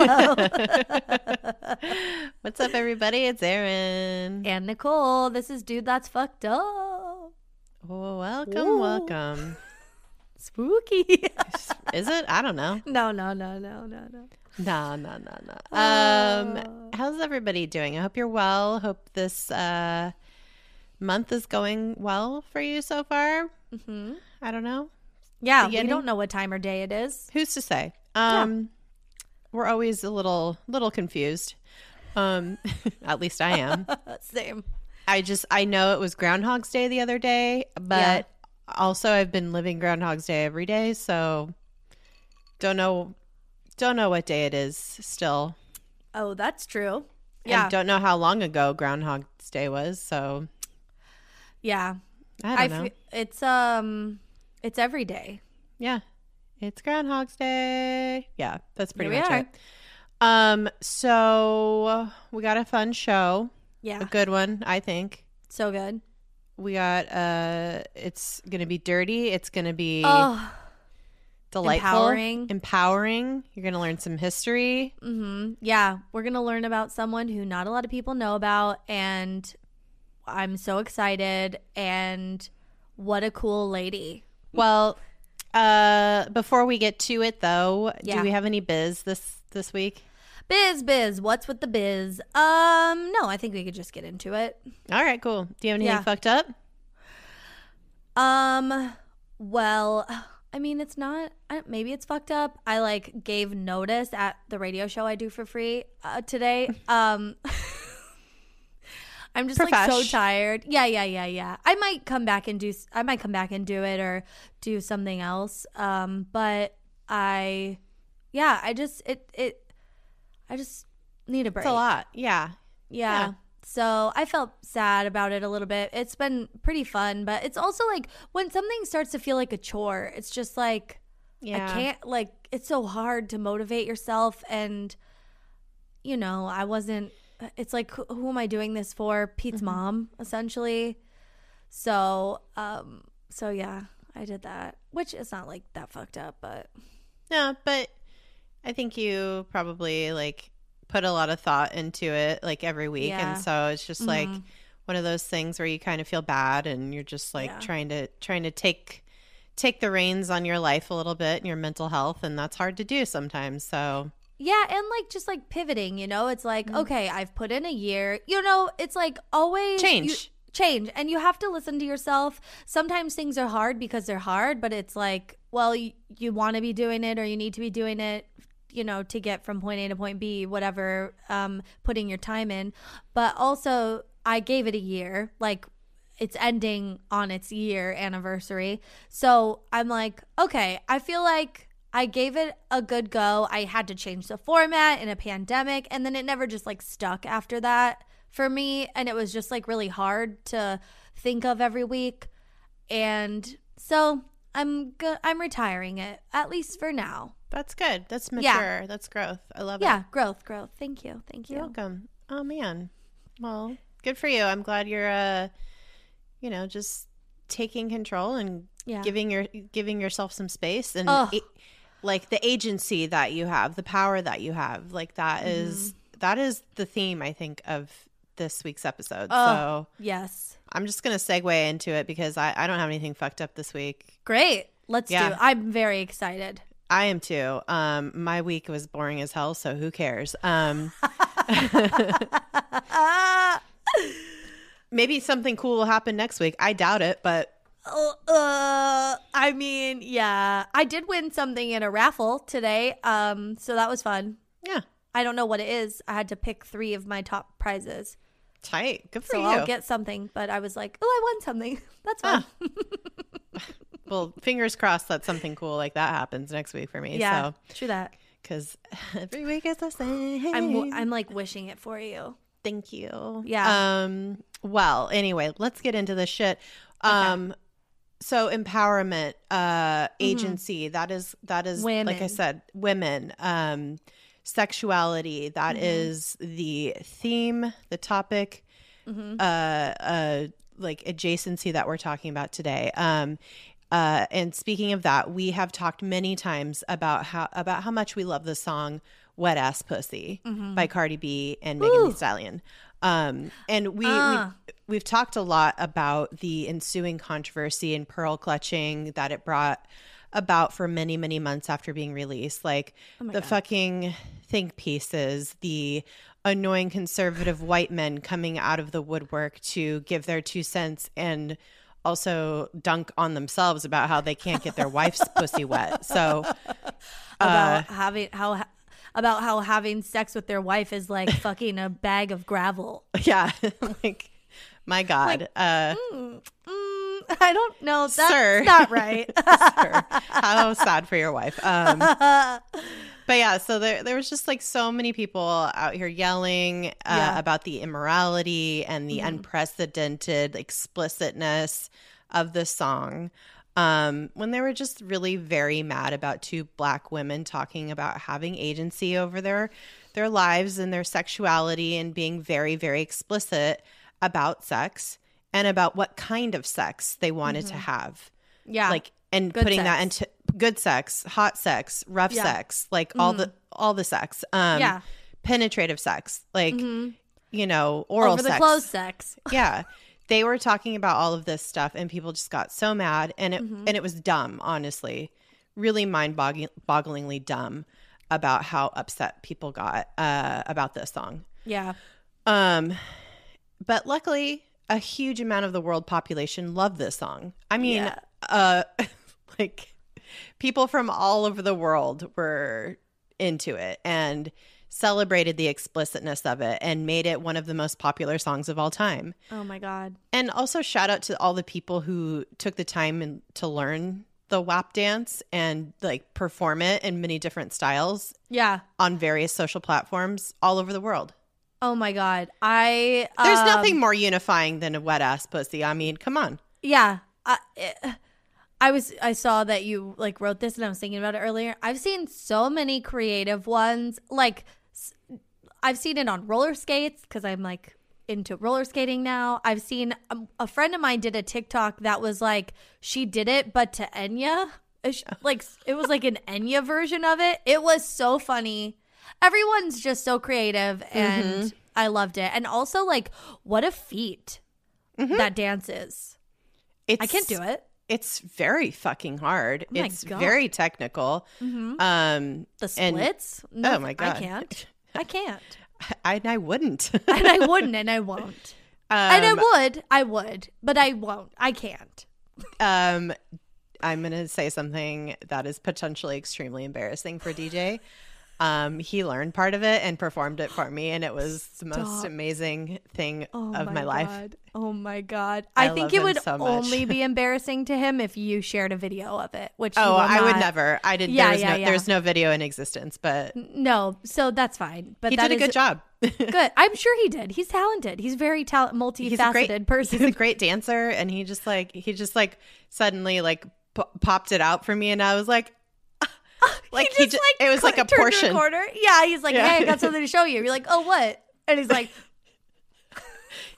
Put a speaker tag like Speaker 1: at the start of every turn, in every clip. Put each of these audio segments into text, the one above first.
Speaker 1: What's up, everybody? It's Erin.
Speaker 2: and Nicole, this is Dude That's Fucked Up.
Speaker 1: Oh, welcome,
Speaker 2: Ooh.
Speaker 1: welcome.
Speaker 2: Spooky.
Speaker 1: Is it? I don't know.
Speaker 2: no, no, no, no, no, no.
Speaker 1: No, no, no, no.
Speaker 2: Uh.
Speaker 1: Um, how's everybody doing? I hope you're well. Hope this uh, month is going well for you so far.
Speaker 2: Mm-hmm.
Speaker 1: I don't know.
Speaker 2: Yeah, we
Speaker 1: Beginning?
Speaker 2: don't know what time or day it is.
Speaker 1: Who's to say? Um, We're always a little, little confused. Um, at least I am.
Speaker 2: Same.
Speaker 1: I just I know it was Groundhog's Day the other day, but
Speaker 2: Yeah.
Speaker 1: also I've been living Groundhog's Day every day, so don't know don't know what day it is still.
Speaker 2: Oh, that's true.
Speaker 1: And
Speaker 2: Yeah.
Speaker 1: don't know how long ago Groundhog's Day was, so
Speaker 2: Yeah.
Speaker 1: I don't know.
Speaker 2: fe- it's um it's every day.
Speaker 1: yeah. It's Groundhog's Day. Yeah, that's pretty
Speaker 2: Here
Speaker 1: much it. Um so we got a fun show.
Speaker 2: Yeah.
Speaker 1: A good one, I think.
Speaker 2: So good.
Speaker 1: We got uh it's going to be dirty, it's going to be
Speaker 2: Oh.
Speaker 1: delightful,
Speaker 2: Empowering.
Speaker 1: empowering. You're going to learn some history.
Speaker 2: Mm-hmm. Yeah, we're gonna learn about someone who not a lot of people know about, and I'm so excited. And what a cool lady!
Speaker 1: Well, uh, before we get to it, though,
Speaker 2: Yeah.
Speaker 1: do we have any biz this this week?
Speaker 2: Biz, biz, what's with the biz? Um, no, I think we could just get into it.
Speaker 1: All right, cool. Do you have anything
Speaker 2: Yeah.
Speaker 1: fucked up?
Speaker 2: Um, well, I mean, it's not. Maybe it's fucked up. I like gave notice at the radio show I do for free uh, today. Um, I'm just like so tired. Yeah, yeah, yeah, yeah. I might come back and do. I might come back and do it or do something else. Um, but I, yeah, I just it it. I just need a break.
Speaker 1: It's a lot. Yeah.
Speaker 2: Yeah.
Speaker 1: Yeah.
Speaker 2: So I felt sad about it a little bit. It's been pretty fun, but it's also like when something starts to feel like a chore, it's just like
Speaker 1: Yeah.
Speaker 2: I can't like it's so hard to motivate yourself and you know, I wasn't it's like who, who am I doing this for? Pete's
Speaker 1: Mm-hmm.
Speaker 2: mom essentially. So, um so yeah, I did that, which is not like that fucked up, but
Speaker 1: yeah, but I think you probably like put a lot of thought into it, like every week,
Speaker 2: Yeah.
Speaker 1: and so it's just like
Speaker 2: Mhm.
Speaker 1: one of those things where you kind of feel bad, and you're just like
Speaker 2: Yeah.
Speaker 1: trying to trying to take take the reins on your life a little bit and your mental health, and that's hard to do sometimes. So
Speaker 2: Yeah, and like just like pivoting, you know, it's like
Speaker 1: Mm-hmm.
Speaker 2: okay, I've put in a year. You know, it's like always
Speaker 1: Change.
Speaker 2: you- change, and you have to listen to yourself. Sometimes things are hard because they're hard, but it's like, well, you, you want to be doing it or you need to be doing it, you know, to get from point A to point B, whatever, um, putting your time in. But also, I gave it a year, like it's ending on its year anniversary. So I'm like, okay, I feel like I gave it a good go. I had to change the format in a pandemic, and then it never just like stuck after that for me. And it was just like really hard to think of every week. And so I'm go- I'm retiring it at least for now.
Speaker 1: that's good. That's mature.
Speaker 2: Yeah.
Speaker 1: That's growth. I love it.
Speaker 2: Yeah, growth, growth. Thank you, thank you.
Speaker 1: You're welcome. Oh man. Well, good for you. I'm glad you're uh you know, just taking control and
Speaker 2: Yeah.
Speaker 1: giving your giving yourself some space and. Like the agency that you have, the power that you have. Like that is
Speaker 2: Mm-hmm.
Speaker 1: that is the theme I think of this week's episode.
Speaker 2: Oh.
Speaker 1: So
Speaker 2: Yes,
Speaker 1: I'm just gonna segue into it because I, I don't have anything fucked up this week.
Speaker 2: great. Let's
Speaker 1: Yeah.
Speaker 2: do. It. I'm very excited.
Speaker 1: I am too. Um, my week was boring as hell, so who cares? Um, maybe something cool will happen next week. I doubt it, but
Speaker 2: Uh, uh, I mean, yeah, I did win something in a raffle today. Um, so that was fun.
Speaker 1: yeah,
Speaker 2: I don't know what it is. I had to pick three of my top prizes,
Speaker 1: tight. Good for
Speaker 2: so
Speaker 1: you.
Speaker 2: I'll get something. But I was like, oh, I won something. That's fun.
Speaker 1: well, fingers crossed that something cool like that happens next week for me.
Speaker 2: yeah,
Speaker 1: So,
Speaker 2: true that.
Speaker 1: because every week is the same.
Speaker 2: I'm I'm like wishing it for you.
Speaker 1: Thank you.
Speaker 2: Yeah.
Speaker 1: Um. Well, anyway, let's get into the shit. Um. So empowerment, uh, agency. that is that is like I
Speaker 2: Mm-hmm.
Speaker 1: Said, women. Um, sexuality. That
Speaker 2: Mm-hmm.
Speaker 1: is the theme, the topic.
Speaker 2: Mm-hmm.
Speaker 1: Uh. Uh. Like adjacency that we're talking about today. Um. Uh, and speaking of that, we have talked many times about how about how much we love the song "Wet Ass Pussy" by Cardi B and Megan Thee Stallion. Um, and we,
Speaker 2: Ah.
Speaker 1: we we've talked a lot about the ensuing controversy and pearl clutching that it brought about for many many months after being released. Like the fucking think pieces the annoying conservative white men coming out of the woodwork to give their two cents and also dunk on themselves about how they can't get their wife's pussy wet. So
Speaker 2: about having how about how having sex with their wife is like fucking a bag of gravel.
Speaker 1: yeah like my god uh
Speaker 2: Mm, I don't know. That's
Speaker 1: Sir.
Speaker 2: not right.
Speaker 1: Sure. How sad for your wife. Um, but yeah, so there there was just like so many people out here yelling uh,
Speaker 2: Yeah.
Speaker 1: about the immorality and the unprecedented explicitness of the song. Um, when they were just really very mad about two black women talking about having agency over their their lives and their sexuality and being very very explicit about sex and about what kind of sex they wanted to have
Speaker 2: yeah.
Speaker 1: like and
Speaker 2: Good
Speaker 1: putting that into good sex, hot sex, rough
Speaker 2: Yeah. Mm-hmm.
Speaker 1: sex, like all the all the sex, um,
Speaker 2: Yeah.
Speaker 1: penetrative sex, like you know, oral
Speaker 2: over the
Speaker 1: sex.
Speaker 2: clothes sex.
Speaker 1: Yeah, they were talking about all of this stuff, and people just got so mad, and it
Speaker 2: Mm-hmm.
Speaker 1: and it was dumb, honestly, really mind bogglingly dumb about how upset people got uh, about this song.
Speaker 2: Yeah.
Speaker 1: Um, but luckily, a huge amount of the world population loved this song. I mean,
Speaker 2: Yeah.
Speaker 1: uh, like people from all over the world were into it and celebrated the explicitness of it and made it one of the most popular songs of all time.
Speaker 2: Oh my god.
Speaker 1: And also shout out to all the people who took the time and to learn the WAP dance and like perform it in many different styles
Speaker 2: Yeah.
Speaker 1: on various social platforms all over the world.
Speaker 2: Oh my god. I
Speaker 1: There's
Speaker 2: um,
Speaker 1: nothing more unifying than a wet ass pussy. I mean, come on.
Speaker 2: Yeah. I, eh, I was I saw that you like wrote this and I was thinking about it earlier. I've seen so many creative ones. Like I've seen it on roller skates cuz I'm like into roller skating now. I've seen um, a friend of mine did a TikTok that was like she did it but to Enya. Uh, Like it was like an Enya version of it. It was so funny. Everyone's just so creative and I loved it. And also like what a feat that dance is.
Speaker 1: It's,
Speaker 2: I can't do it.
Speaker 1: It's very fucking hard.
Speaker 2: my
Speaker 1: it's
Speaker 2: God.
Speaker 1: very technical. Um,
Speaker 2: The
Speaker 1: And-
Speaker 2: splits?
Speaker 1: oh my God.
Speaker 2: I can't. I can't.
Speaker 1: I, I wouldn't.
Speaker 2: And I wouldn't and I won't. and I
Speaker 1: um,
Speaker 2: would. I would. But I won't. I can't.
Speaker 1: um, I'm going to say something that is potentially extremely embarrassing for DJ. Um, he learned part of it and performed it for me, and it was the most amazing thing
Speaker 2: Oh
Speaker 1: of my, life.
Speaker 2: God. Oh my God.
Speaker 1: I
Speaker 2: I, think it would
Speaker 1: so
Speaker 2: only be embarrassing to him if you shared a video of it, which
Speaker 1: Oh, I would never. I did.
Speaker 2: Yeah,
Speaker 1: there's
Speaker 2: yeah,
Speaker 1: no,
Speaker 2: yeah.
Speaker 1: There's no video in existence, but
Speaker 2: No, so that's fine. But
Speaker 1: he did a good job.
Speaker 2: Good. I'm sure he did. He's talented. He's very talent, multifaceted
Speaker 1: he's a great
Speaker 2: person.
Speaker 1: He's a great dancer, and he just like he just like suddenly like p- popped it out for me, and I was like, like he, just, it was like a portion.
Speaker 2: corner. Yeah, he's like,
Speaker 1: Yeah.
Speaker 2: "Hey, I got something to show you." You're like, "Oh, what?" And he's like,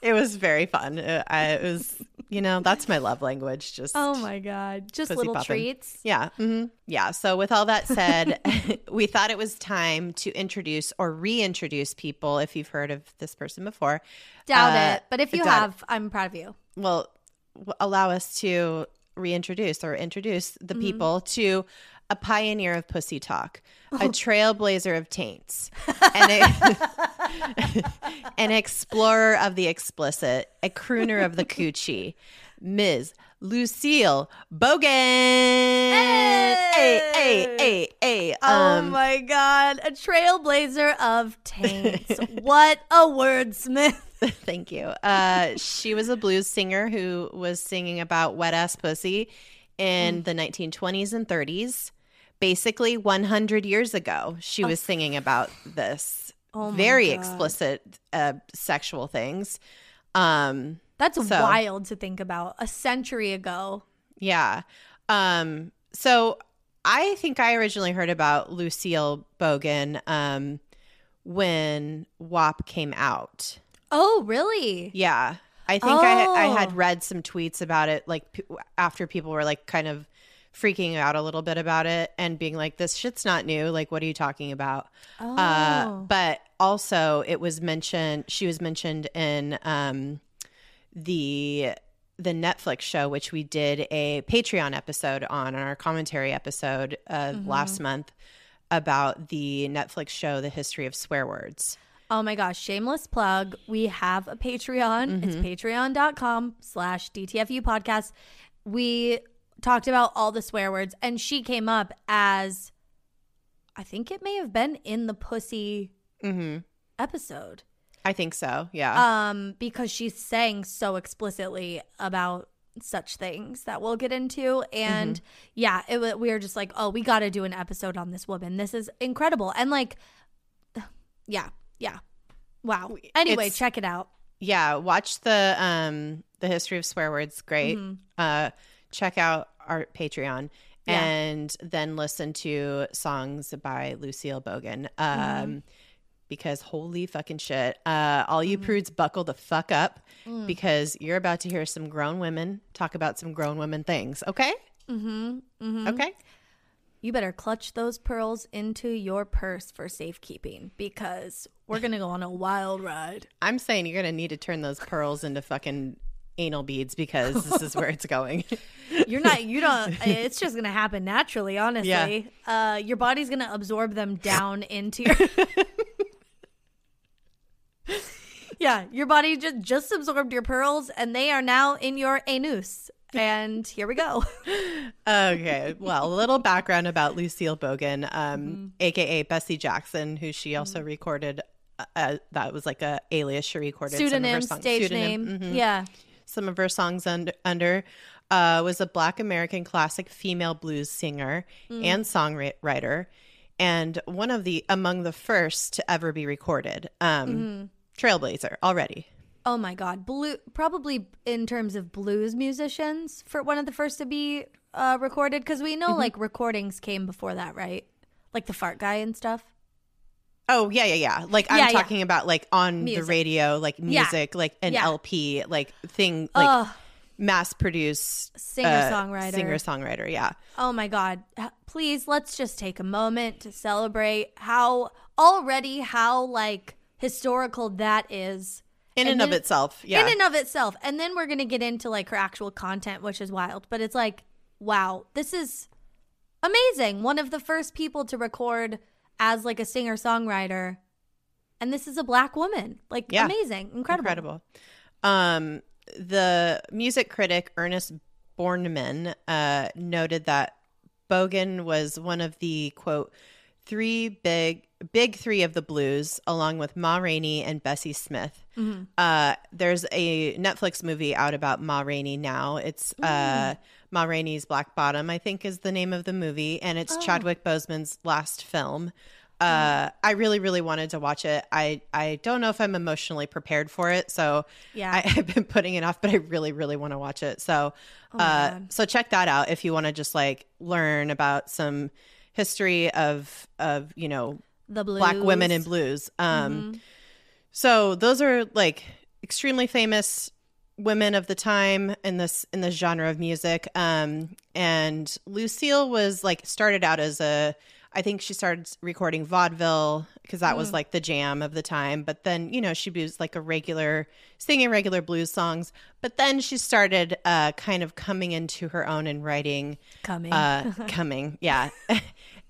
Speaker 1: It was very fun. Uh, I, it was, you know, that's my love language. Just
Speaker 2: "Oh my god, just little
Speaker 1: poppin'.
Speaker 2: treats."
Speaker 1: Yeah. hmm Yeah. So, with all that said, we thought it was time to introduce or reintroduce people if you've heard of this person before.
Speaker 2: Doubt
Speaker 1: Uh,
Speaker 2: it, but if you have, I'm proud of you.
Speaker 1: Well, allow us to reintroduce or introduce the people to a pioneer of pussy talk, a trailblazer of taints, an, e- an explorer of the explicit, a crooner of the coochie, Ms. Lucille Bogan. Hey, hey, hey, hey.
Speaker 2: oh
Speaker 1: Um,
Speaker 2: my god, a trailblazer of taints. what a wordsmith.
Speaker 1: Thank you. Uh, she was a blues singer who was singing about wet ass pussy in the 1920s and 30s. Basically, 100 years ago, she was singing about this
Speaker 2: Oh
Speaker 1: very
Speaker 2: God.
Speaker 1: explicit uh, sexual things. Um,
Speaker 2: That's
Speaker 1: So-
Speaker 2: wild to think about. A century ago.
Speaker 1: yeah. Um, so I think I originally heard about Lucille Bogan um, when WAP came out.
Speaker 2: Oh, really?
Speaker 1: Yeah. I think I, I
Speaker 2: Oh.
Speaker 1: had read some tweets about it, like p- after people were like kind of freaking out a little bit about it and being like, "This shit's not new. Like, what are you talking about?"
Speaker 2: Oh.
Speaker 1: Uh, but also, it was mentioned. She was mentioned in um, the the Netflix show, which we did a Patreon episode on, on our commentary episode uh, last month about the Netflix show, The History of Swear Words.
Speaker 2: Oh my gosh, shameless plug. We have a Patreon. It's patreon.com slash DTFU podcast. We talked about all the swear words, and she came up as I think it may have been in the pussy episode.
Speaker 1: I think so. Yeah.
Speaker 2: Um, because she's saying so explicitly about such things that we'll get into. And yeah, it we were just like, oh, we got to do an episode on this woman. This is incredible. And like, yeah, yeah. Wow. Anyway,
Speaker 1: It's-
Speaker 2: check it out.
Speaker 1: yeah watch the um the history of swear words great uh check out our patreon
Speaker 2: Yeah.
Speaker 1: and then listen to songs by lucille bogan um because holy fucking shit uh all you prudes buckle the fuck up because you're about to hear some grown women talk about some grown women things okay
Speaker 2: Mm-hmm. Mm-hmm.
Speaker 1: okay
Speaker 2: You better clutch those pearls into your purse for safekeeping because we're going to go on a wild ride.
Speaker 1: i'm saying you're gonna need to turn those pearls into fucking anal beads because this is where it's going
Speaker 2: You're not, you don't, it's just going to happen naturally, honestly. Uh, your body's going to absorb them down into your. yeah, your body just, just absorbed your pearls and they are now in your anus. And here we go.
Speaker 1: Okay. Well, a little background about Lucille Bogan, um,
Speaker 2: Mm-hmm.
Speaker 1: aka Bessie Jackson, who she also recorded. Uh, that was like a alias she recorded some of her
Speaker 2: Pseudonym, stage
Speaker 1: pseudonym,
Speaker 2: name.
Speaker 1: mhm.
Speaker 2: Yeah.
Speaker 1: Some of her songs under, under uh, was a Black American classic female blues singer
Speaker 2: Mm.
Speaker 1: and songwriter, and one of the among the first to ever be recorded. Um,
Speaker 2: Mm-hmm.
Speaker 1: Trailblazer already.
Speaker 2: Oh my god, blue probably in terms of blues musicians for one of the first to be uh, recorded because we know
Speaker 1: Mm-hmm.
Speaker 2: like recordings came before that, right? Like the fart guy and stuff.
Speaker 1: Oh yeah, yeah, yeah. Like I'm
Speaker 2: Yeah, yeah.
Speaker 1: talking about like on
Speaker 2: Music.
Speaker 1: the radio, like music, like an
Speaker 2: Yeah.
Speaker 1: LP, like thing, like mass produced
Speaker 2: Singer-songwriter.
Speaker 1: Uh, singer songwriter. Yeah,
Speaker 2: Oh my god, please let's just take a moment to celebrate how already how like historical that is.
Speaker 1: in
Speaker 2: And
Speaker 1: and of itself. Yeah,
Speaker 2: in and of itself. And then we're gonna get into like her actual content, which is wild. But it's like, wow, this is amazing. One of the first people to record as like a singer songwriter, and this is a black woman. Like
Speaker 1: Yeah.
Speaker 2: amazing, incredible.
Speaker 1: incredible. Um, the music critic Ernest Borneman uh, noted that Bogan was one of the quote three big big three of the blues, along with Ma Rainey and Bessie Smith. Uh, there's a Netflix movie out about Ma Rainey now. It's uh, Ma Rainey's Black Bottom, I think, is the name of the movie, and it's Chadwick Boseman's last film. Uh, I really, really wanted to watch it. I, I don't know if I'm emotionally prepared for it, so
Speaker 2: Yeah.
Speaker 1: I, I've been putting it off. But I really, really want to watch it. So,
Speaker 2: Oh
Speaker 1: uh, so check that out if you want to just like learn about some history of of you know
Speaker 2: The blues.
Speaker 1: black women in blues. Um, so those are like extremely famous women of the time in this in this genre of music. Um, and Lucille was like started out as a, I think she started recording vaudeville because that was like the jam of the time. But then you know she was like a regular singing regular blues songs. But then she started uh, kind of coming into her own and writing
Speaker 2: coming.
Speaker 1: uh, coming, yeah,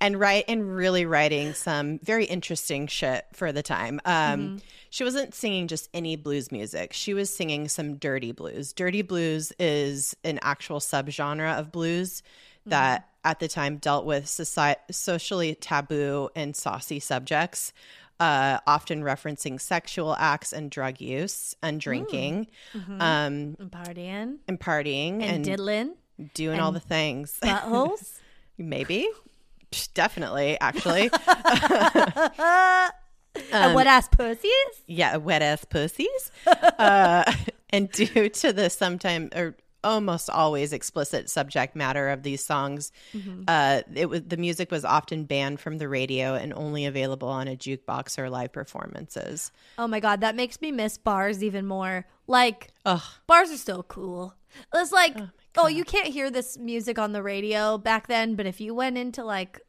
Speaker 1: and write and really writing some very interesting shit for the time. Um, She wasn't singing just any blues music; she was singing some dirty blues. Dirty blues is an actual subgenre of blues that at the time dealt with society, socially taboo and saucy subjects. Uh, often referencing sexual acts and drug use and drinking, um,
Speaker 2: and partying
Speaker 1: and partying
Speaker 2: and,
Speaker 1: and,
Speaker 2: diddling
Speaker 1: doing all the things.
Speaker 2: buttholes.
Speaker 1: Maybe. Definitely, actually.
Speaker 2: and wet ass pussies.
Speaker 1: yeah, wet ass pussies. uh, and due to the sometime or almost always explicit subject matter of these songs. Uh, it was the music was often banned from the radio and only available on a jukebox or live performances.
Speaker 2: Oh my god, that makes me miss bars even more. Like
Speaker 1: Ugh.
Speaker 2: bars are still cool. It's like, Oh, you can't hear this music on the radio back then, but if you went into like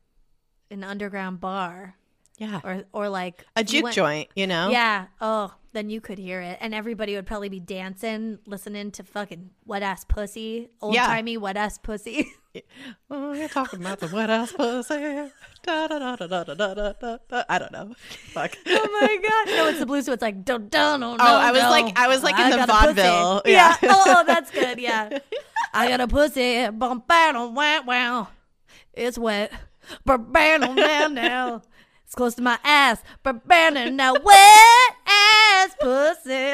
Speaker 2: an underground bar,
Speaker 1: yeah,
Speaker 2: or or like
Speaker 1: a juke
Speaker 2: went,
Speaker 1: joint, you know,
Speaker 2: yeah, oh, then you could hear it, and everybody would probably be dancing, listening to fucking wet ass pussy, old timey wet ass pussy.
Speaker 1: oh, you're talking about the wet ass pussy. Da, da, da, I don't know. Fuck.
Speaker 2: oh my god! No, it's the blues. So it's like don't don't. Oh,
Speaker 1: oh, no, I was no. like, I was like I in the vaudeville.
Speaker 2: Yeah.
Speaker 1: yeah.
Speaker 2: oh, that's good. Yeah. I got a pussy. Bum bam wow wow. It's wet. Bam now now. It's close to my ass. Bam now wet ass pussy.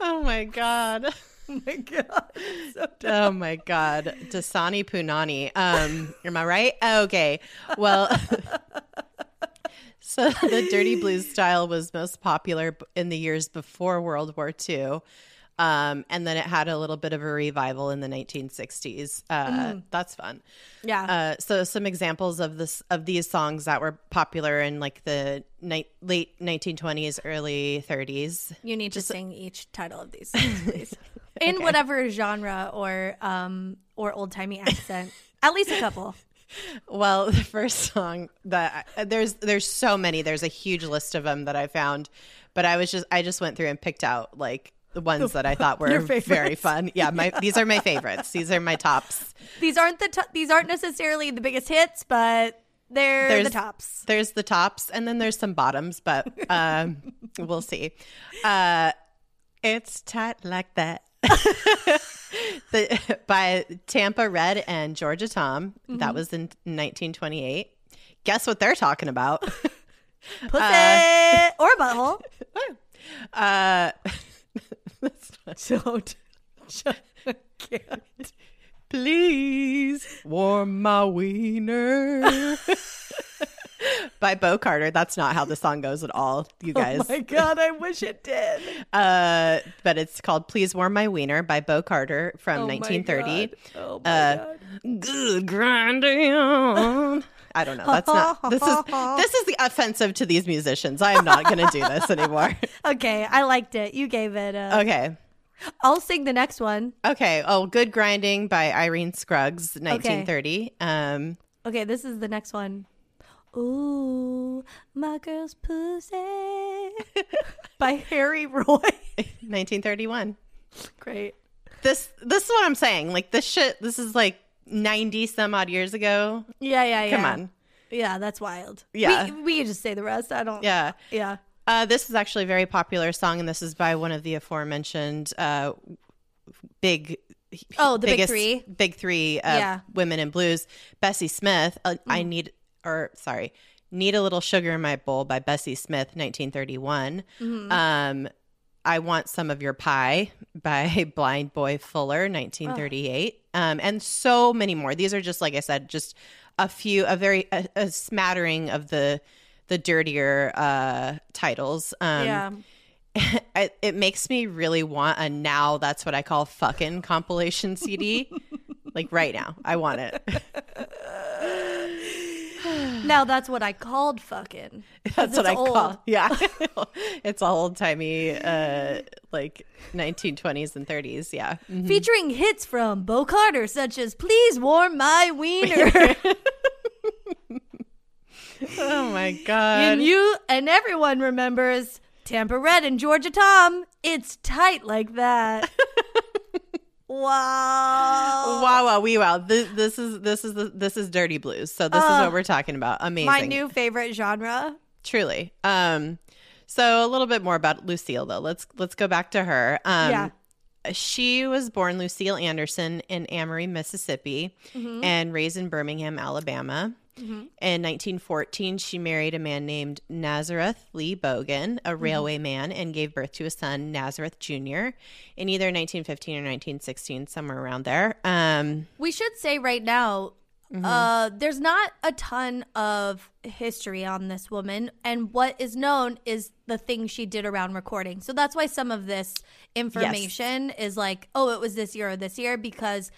Speaker 1: Oh my god.
Speaker 2: Oh my god. So
Speaker 1: Oh my god. Dasani Punani. Um, am I right? Okay. Well So the dirty blues style was most popular in the years before World War II. Um, and then it had a little bit of a revival in the 1960s. Uh, That's fun.
Speaker 2: yeah.
Speaker 1: Uh, so some examples of this of these songs that were popular in like the ni- late 1920s, early 30s.
Speaker 2: You need to sing each title of these, songs, please, in whatever genre or um or old timey accent. At least a couple.
Speaker 1: Well, the first song that I- there's there's so many. There's a huge list of them that I found, but I was just I just went through and picked out like the ones that I thought were very fun. Yeah, my these are my favorites. These are my tops.
Speaker 2: These aren't the to- these aren't necessarily the biggest hits, but they're
Speaker 1: There's
Speaker 2: the tops.
Speaker 1: There's the tops, and then there's some bottoms, but um, we'll see. Uh, it's tight like that. the, by Tampa Red and Georgia Tom.
Speaker 2: Mm-hmm.
Speaker 1: That was in 1928. Guess what they're talking about?
Speaker 2: Pussy or a butthole.
Speaker 1: uh,
Speaker 2: Don't.
Speaker 1: please warm my wiener. by Bo Carter. That's not how the song goes at all, you guys.
Speaker 2: Oh my god, I wish it did.
Speaker 1: Uh, but it's called "Please Warm My Wiener" by Bo Carter from
Speaker 2: Oh my
Speaker 1: 1930.
Speaker 2: God. Oh my
Speaker 1: Uh,
Speaker 2: god.
Speaker 1: Good grinding. I don't know. That's not. This is this is offensive to these musicians. I am not going to do this anymore.
Speaker 2: Okay, I liked it. You gave it a.
Speaker 1: okay.
Speaker 2: I'll sing the next one.
Speaker 1: Okay. Oh, "Good Grinding" by Irene Scruggs, 1930. Um,
Speaker 2: Okay, this is the next one. Ooh, my girl's pussy by Harry Roy.
Speaker 1: 1931.
Speaker 2: Great.
Speaker 1: This this is what I'm saying. Like this shit. This is like 90 some odd years ago.
Speaker 2: Yeah, yeah, yeah.
Speaker 1: Come on.
Speaker 2: Yeah, that's wild.
Speaker 1: Yeah.
Speaker 2: We, we can just say the rest. I don't.
Speaker 1: Yeah.
Speaker 2: Yeah.
Speaker 1: Uh, this is actually a very popular song, and this is by one of the aforementioned uh, big.
Speaker 2: Oh, the big three?
Speaker 1: big three uh,
Speaker 2: Yeah.
Speaker 1: women in blues. Bessie Smith. Uh, I need, or sorry, need a little sugar in my bowl by Bessie Smith, 1931. Um, I want some of your pie by Blind Boy Fuller, 1938, um, and so many more. These are just like I said, just a few, a very a, a smattering of the the dirtier uh, titles. Um,
Speaker 2: yeah.
Speaker 1: it, it makes me really want a now that's what I call fucking compilation CD. like right now, I want it.
Speaker 2: Now that's what I called fucking.
Speaker 1: That's what I
Speaker 2: old.
Speaker 1: call. Yeah, it's a old timey, uh, like 1920s and 30s. Yeah, Mhm.
Speaker 2: Featuring hits from Bo Carter, such as Please Warm My Wiener.
Speaker 1: Oh my god.
Speaker 2: and you and everyone remembers Tampa Red and Georgia Tom. It's tight like that. Wow.
Speaker 1: Wow, wow, wee, wow! This, this is this is the, this is dirty blues. So this is
Speaker 2: Uh,
Speaker 1: what we're talking about. Amazing,
Speaker 2: My new favorite genre.
Speaker 1: truly. Um, so a little bit more about Lucille though. Let's let's go back to her. Um,
Speaker 2: Yeah.
Speaker 1: She was born Lucille Anderson in Amory, Mississippi,
Speaker 2: Mm-hmm.
Speaker 1: and raised in Birmingham, Alabama. In 1914, she married a man named Nazareth Lee Bogan, a
Speaker 2: Mm-hmm.
Speaker 1: railway man, and gave birth to a son, Nazareth Jr., in either 1915 or 1916, somewhere around there. Um,
Speaker 2: We should say right now, Uh, there's not a ton of history on this woman, and what is known is the things she did around recording. So that's why some of this information is like, oh, it was this year or this year, because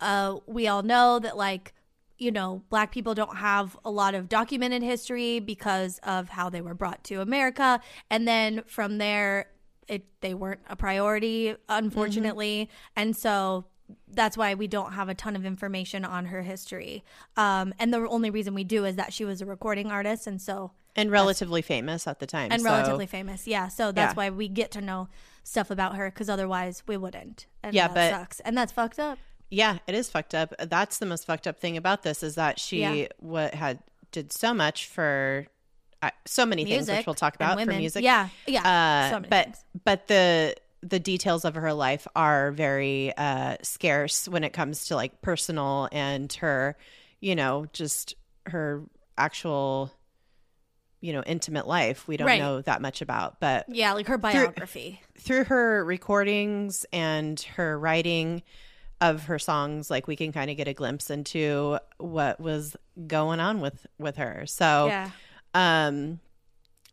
Speaker 2: uh, we all know that like you know, black people don't have a lot of documented history because of how they were brought to America. And then from there, it they weren't a priority, unfortunately. Mm-hmm. And so that's why we don't have a ton of information on her history. Um, and the only reason we do is that she was a recording artist, and so
Speaker 1: and relatively famous at the time,
Speaker 2: and so. relatively famous, yeah. So that's yeah. why we get to know stuff about her because otherwise we wouldn't. And yeah, but sucks, and that's fucked up.
Speaker 1: Yeah, it is fucked up. That's the most fucked up thing about this is that she yeah. what had did so much for uh, so many music things which we'll talk about for music.
Speaker 2: Yeah, yeah.
Speaker 1: Uh, so but things. but the the details of her life are very uh, scarce when it comes to like personal and her, you know, just her actual, you know, intimate life. We don't right. know that much about, but
Speaker 2: yeah, like her biography
Speaker 1: through, through her recordings and her writing of her songs like we can kind of get a glimpse into what was going on with with her. So yeah. um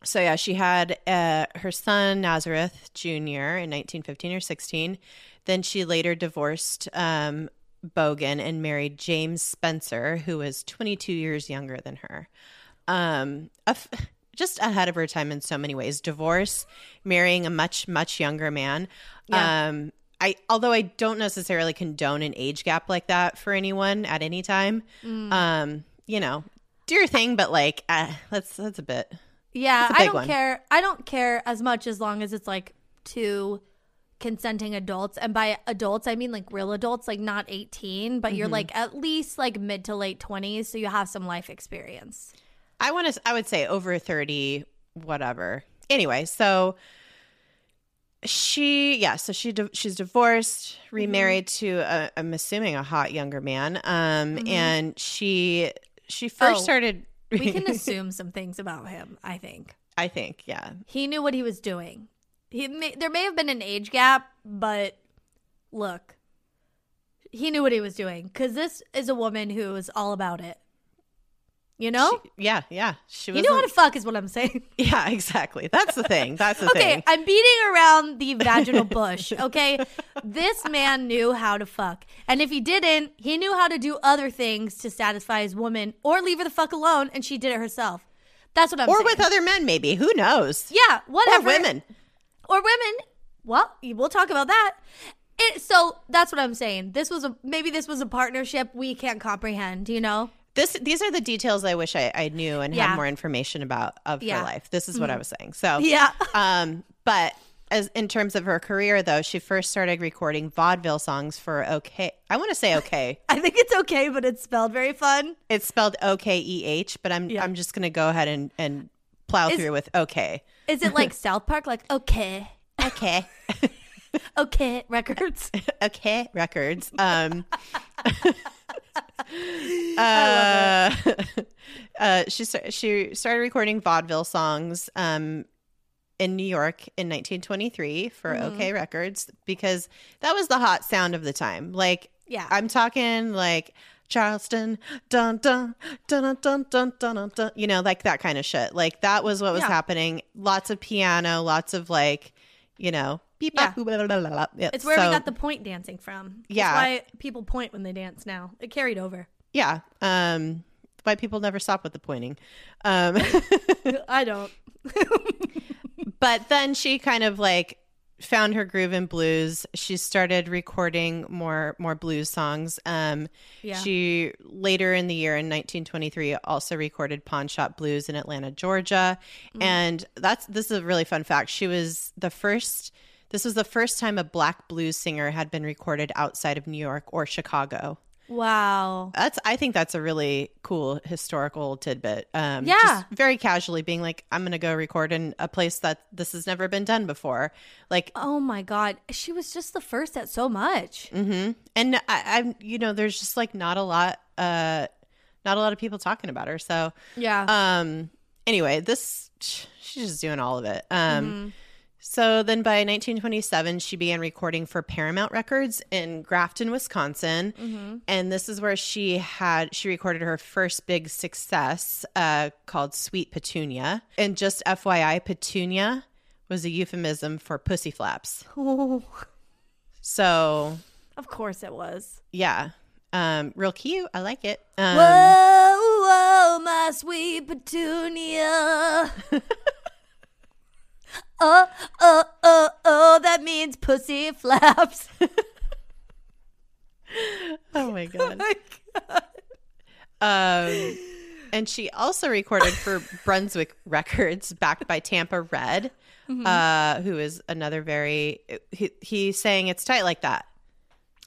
Speaker 1: so yeah she had uh, her son nazareth jr in 1915 or 16 then she later divorced um bogan and married james spencer who was 22 years younger than her. Um just ahead of her time in so many ways. Divorce marrying a much much younger man. Yeah. um I although I don't necessarily condone an age gap like that for anyone at any time. Mm. Um, you know, do your thing, but like uh, that's that's a bit.
Speaker 2: Yeah, a I don't one. care. I don't care as much as long as it's like two consenting adults, and by adults I mean like real adults, like not eighteen, but mm-hmm. you're like at least like mid to late twenties, so you have some life experience.
Speaker 1: I want to. I would say over thirty, whatever. Anyway, so she yeah so she she's divorced remarried mm-hmm. to a, i'm assuming a hot younger man um mm-hmm. and she she first oh, started
Speaker 2: we can assume some things about him i think
Speaker 1: i think yeah
Speaker 2: he knew what he was doing he may, there may have been an age gap but look he knew what he was doing because this is a woman who is all about it you know?
Speaker 1: She, yeah, yeah. She
Speaker 2: was. You know how to fuck is what I'm saying.
Speaker 1: Yeah, exactly. That's the thing. That's the
Speaker 2: okay,
Speaker 1: thing.
Speaker 2: Okay, I'm beating around the vaginal bush. Okay, this man knew how to fuck, and if he didn't, he knew how to do other things to satisfy his woman or leave her the fuck alone, and she did it herself. That's what I'm. Saying.
Speaker 1: Or
Speaker 2: saying.
Speaker 1: with other men, maybe. Who knows?
Speaker 2: Yeah, whatever.
Speaker 1: Or women.
Speaker 2: Or women. Well, we'll talk about that. It, so that's what I'm saying. This was a maybe this was a partnership we can't comprehend. You know.
Speaker 1: This these are the details I wish I, I knew and yeah. had more information about of yeah. her life. This is what mm-hmm. I was saying. So
Speaker 2: yeah.
Speaker 1: um, but as in terms of her career though, she first started recording vaudeville songs for OK. I want to say OK.
Speaker 2: I think it's okay, but it's spelled very fun.
Speaker 1: It's spelled O K E H, but I'm yeah. I'm just gonna go ahead and and plow is, through with OK.
Speaker 2: Is it like South Park? Like okay,
Speaker 1: okay.
Speaker 2: okay records
Speaker 1: okay records um uh, uh, she she started recording vaudeville songs um, in New York in 1923 for mm-hmm. OK Records because that was the hot sound of the time. Like,
Speaker 2: yeah,
Speaker 1: I'm talking like Charleston, dun dun dun dun dun dun dun, dun you know, like that kind of shit. Like that was what was yeah. happening. Lots of piano, lots of like, you know,
Speaker 2: beep, yeah. Blah, blah, blah, yeah. It's where so, we got the point dancing from.
Speaker 1: Yeah.
Speaker 2: That's why people point when they dance now. It carried over.
Speaker 1: Yeah. Um, why people never stop with the pointing. Um,
Speaker 2: I don't.
Speaker 1: but then she kind of like found her groove in blues. She started recording more more blues songs. Um, yeah. She later in the year in 1923 also recorded Pawn Shop Blues in Atlanta, Georgia, mm. and that's this is a really fun fact. She was the first this was the first time a black blues singer had been recorded outside of New York or Chicago.
Speaker 2: Wow.
Speaker 1: That's I think that's a really cool historical tidbit. Um
Speaker 2: yeah. just
Speaker 1: very casually being like, I'm gonna go record in a place that this has never been done before. Like
Speaker 2: Oh my God. She was just the first at so much.
Speaker 1: Mm-hmm. And I, am you know, there's just like not a lot uh not a lot of people talking about her. So
Speaker 2: Yeah.
Speaker 1: Um anyway, this she's just doing all of it. Um mm-hmm So then by 1927, she began recording for Paramount Records in Grafton, Wisconsin.
Speaker 2: Mm-hmm.
Speaker 1: And this is where she had, she recorded her first big success uh, called Sweet Petunia. And just FYI, Petunia was a euphemism for pussy flaps.
Speaker 2: Oh,
Speaker 1: So
Speaker 2: of course it was.
Speaker 1: yeah, um, real cute. I like it. Um,
Speaker 2: whoa, whoa, my sweet petunia. oh, oh, oh, oh, that means pussy flaps.
Speaker 1: Oh my god. Oh my god. Um, and she also recorded for Brunswick Records, backed by Tampa Red, mm-hmm. uh, who is another very. He, he sang "It's Tight Like That."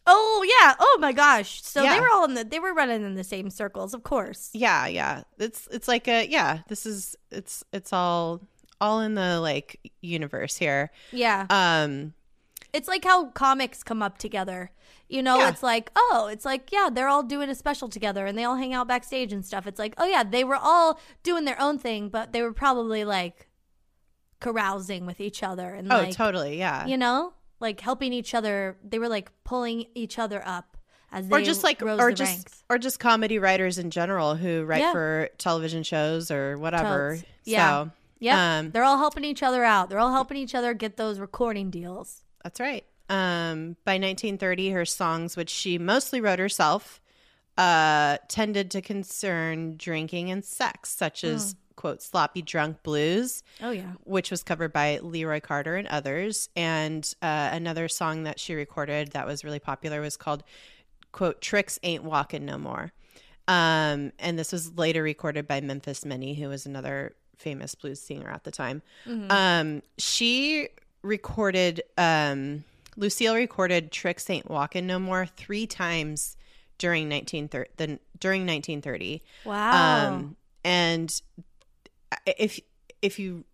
Speaker 2: Oh yeah. Oh my gosh. So
Speaker 1: Yeah.
Speaker 2: they were all in the they were running in the same circles, of course.
Speaker 1: Yeah, yeah. It's it's like a yeah. This is it's it's all all in the like universe here.
Speaker 2: Yeah.
Speaker 1: Um,
Speaker 2: It's like how comics come up together. You know,
Speaker 1: Yeah.
Speaker 2: it's like, oh, it's like, yeah, they're all doing a special together and they all hang out backstage and stuff. It's like, oh, yeah, they were all doing their own thing, but they were probably like carousing with each other and
Speaker 1: oh,
Speaker 2: like,
Speaker 1: totally, yeah.
Speaker 2: you know, like helping each other. They were like pulling each other up as they
Speaker 1: or just like or just
Speaker 2: ranks.
Speaker 1: or just comedy writers in general who write
Speaker 2: Yeah.
Speaker 1: for television shows or whatever.
Speaker 2: Totes. Yeah.
Speaker 1: So,
Speaker 2: Yeah.
Speaker 1: um,
Speaker 2: they're all helping each other out. They're all helping each other get those recording deals.
Speaker 1: That's right. Um, by 1930, her songs, which she mostly wrote herself, uh, tended to concern drinking and sex, such as, quote, sloppy drunk blues,
Speaker 2: Oh, yeah.
Speaker 1: which was covered by Leroy Carter and others. And uh, another song that she recorded that was really popular was called, quote, Tricks Ain't Walking No More. Um, and this was later recorded by Memphis Minnie, who was another famous blues singer at the time. Um, she recorded, um, Lucille recorded Tricks Ain't Walking No More three times during 1930, the, during 1930.
Speaker 2: Wow.
Speaker 1: Um, and if if you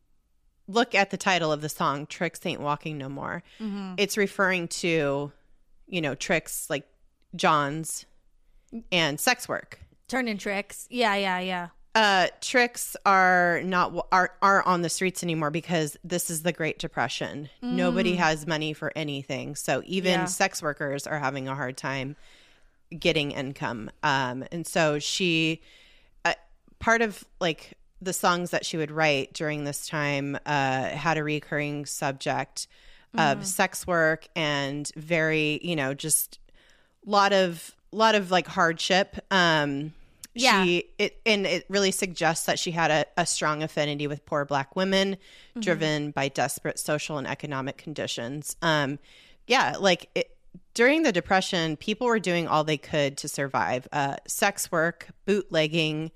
Speaker 1: look at the title of the song, "Tricks Ain't Walking No More,"
Speaker 2: Mm-hmm.
Speaker 1: it's referring to, you know, tricks like John's and sex work.
Speaker 2: Turning tricks. Yeah, yeah, yeah.
Speaker 1: Uh, tricks are not are are on the streets anymore because this is the Great Depression. Nobody has money for anything, so even
Speaker 2: Yeah.
Speaker 1: sex workers are having a hard time getting income. Um, and so she, uh, part of like the songs that she would write during this time, uh, had a recurring subject of sex work and very, you know, just lot of lot of like hardship. Um,
Speaker 2: Yeah.
Speaker 1: she it and it really suggests that she had a, a strong affinity with poor black women, driven by desperate social and economic conditions. Um, yeah, like it, during the depression, people were doing all they could to survive. Uh, sex work, bootlegging,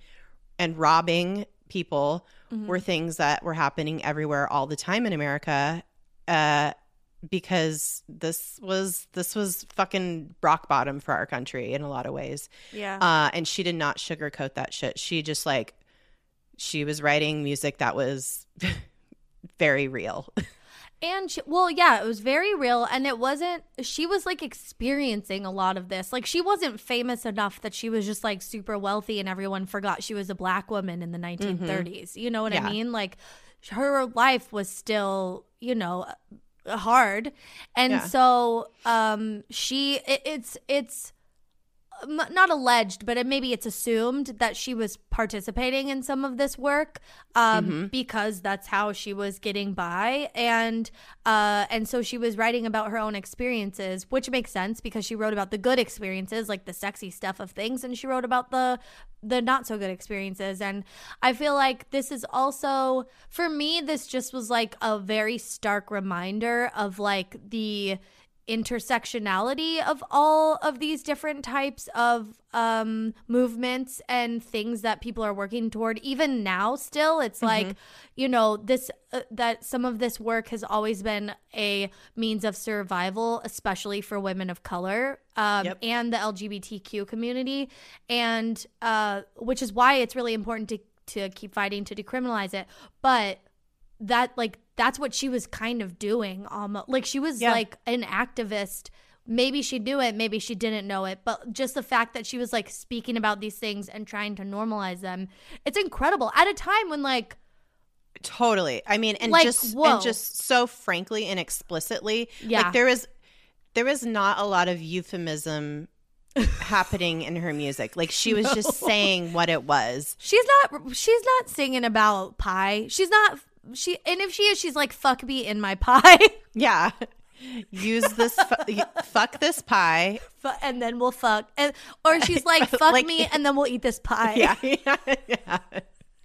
Speaker 1: and robbing people were things that were happening everywhere all the time in America. Uh, because this was this was fucking rock bottom for our country in a lot of ways.
Speaker 2: Yeah.
Speaker 1: Uh, and she did not sugarcoat that shit. She just like she was writing music that was very real.
Speaker 2: And she, well, yeah, it was very real, and it wasn't. She was like experiencing a lot of this. Like she wasn't famous enough that she was just like super wealthy, and everyone forgot she was a black woman in the 1930s. You know what
Speaker 1: Yeah.
Speaker 2: I mean? Like her life was still, you know, hard, and
Speaker 1: Yeah.
Speaker 2: so um, she. It, it's it's not alleged, but it, maybe it's assumed that she was participating in some of this work um, because that's how she was getting by, and uh, and so she was writing about her own experiences, which makes sense because she wrote about the good experiences, like the sexy stuff of things, and she wrote about the the not so good experiences. And I feel like this is also for me, this just was like a very stark reminder of like the intersectionality of all of these different types of um movements and things that people are working toward. Even now still it's like you know this uh, that some of this work has always been a means of survival especially for women of color um
Speaker 1: Yep.
Speaker 2: and the lgbtq community. And uh which is why it's really important to to keep fighting to decriminalize it. But that like that's what she was kind of doing almost like she was
Speaker 1: Yeah.
Speaker 2: like an activist maybe she knew it maybe she didn't know it but just the fact that she was like speaking about these things and trying to normalize them it's incredible at a time when like
Speaker 1: Totally. I mean, and
Speaker 2: Like,
Speaker 1: just
Speaker 2: whoa.
Speaker 1: and just so frankly and explicitly,
Speaker 2: Yeah.
Speaker 1: like there was there was not a lot of euphemism happening in her music. Like she was just saying what it was.
Speaker 2: She's not. She's not singing about pie. She's not. She and if she is, she's like fuck me in my pie,
Speaker 1: Yeah. Use this fu- fuck this pie.
Speaker 2: Fu- and then we'll fuck. And or she's like fuck
Speaker 1: Like-
Speaker 2: me, and then we'll eat this pie.
Speaker 1: Yeah. Yeah. yeah.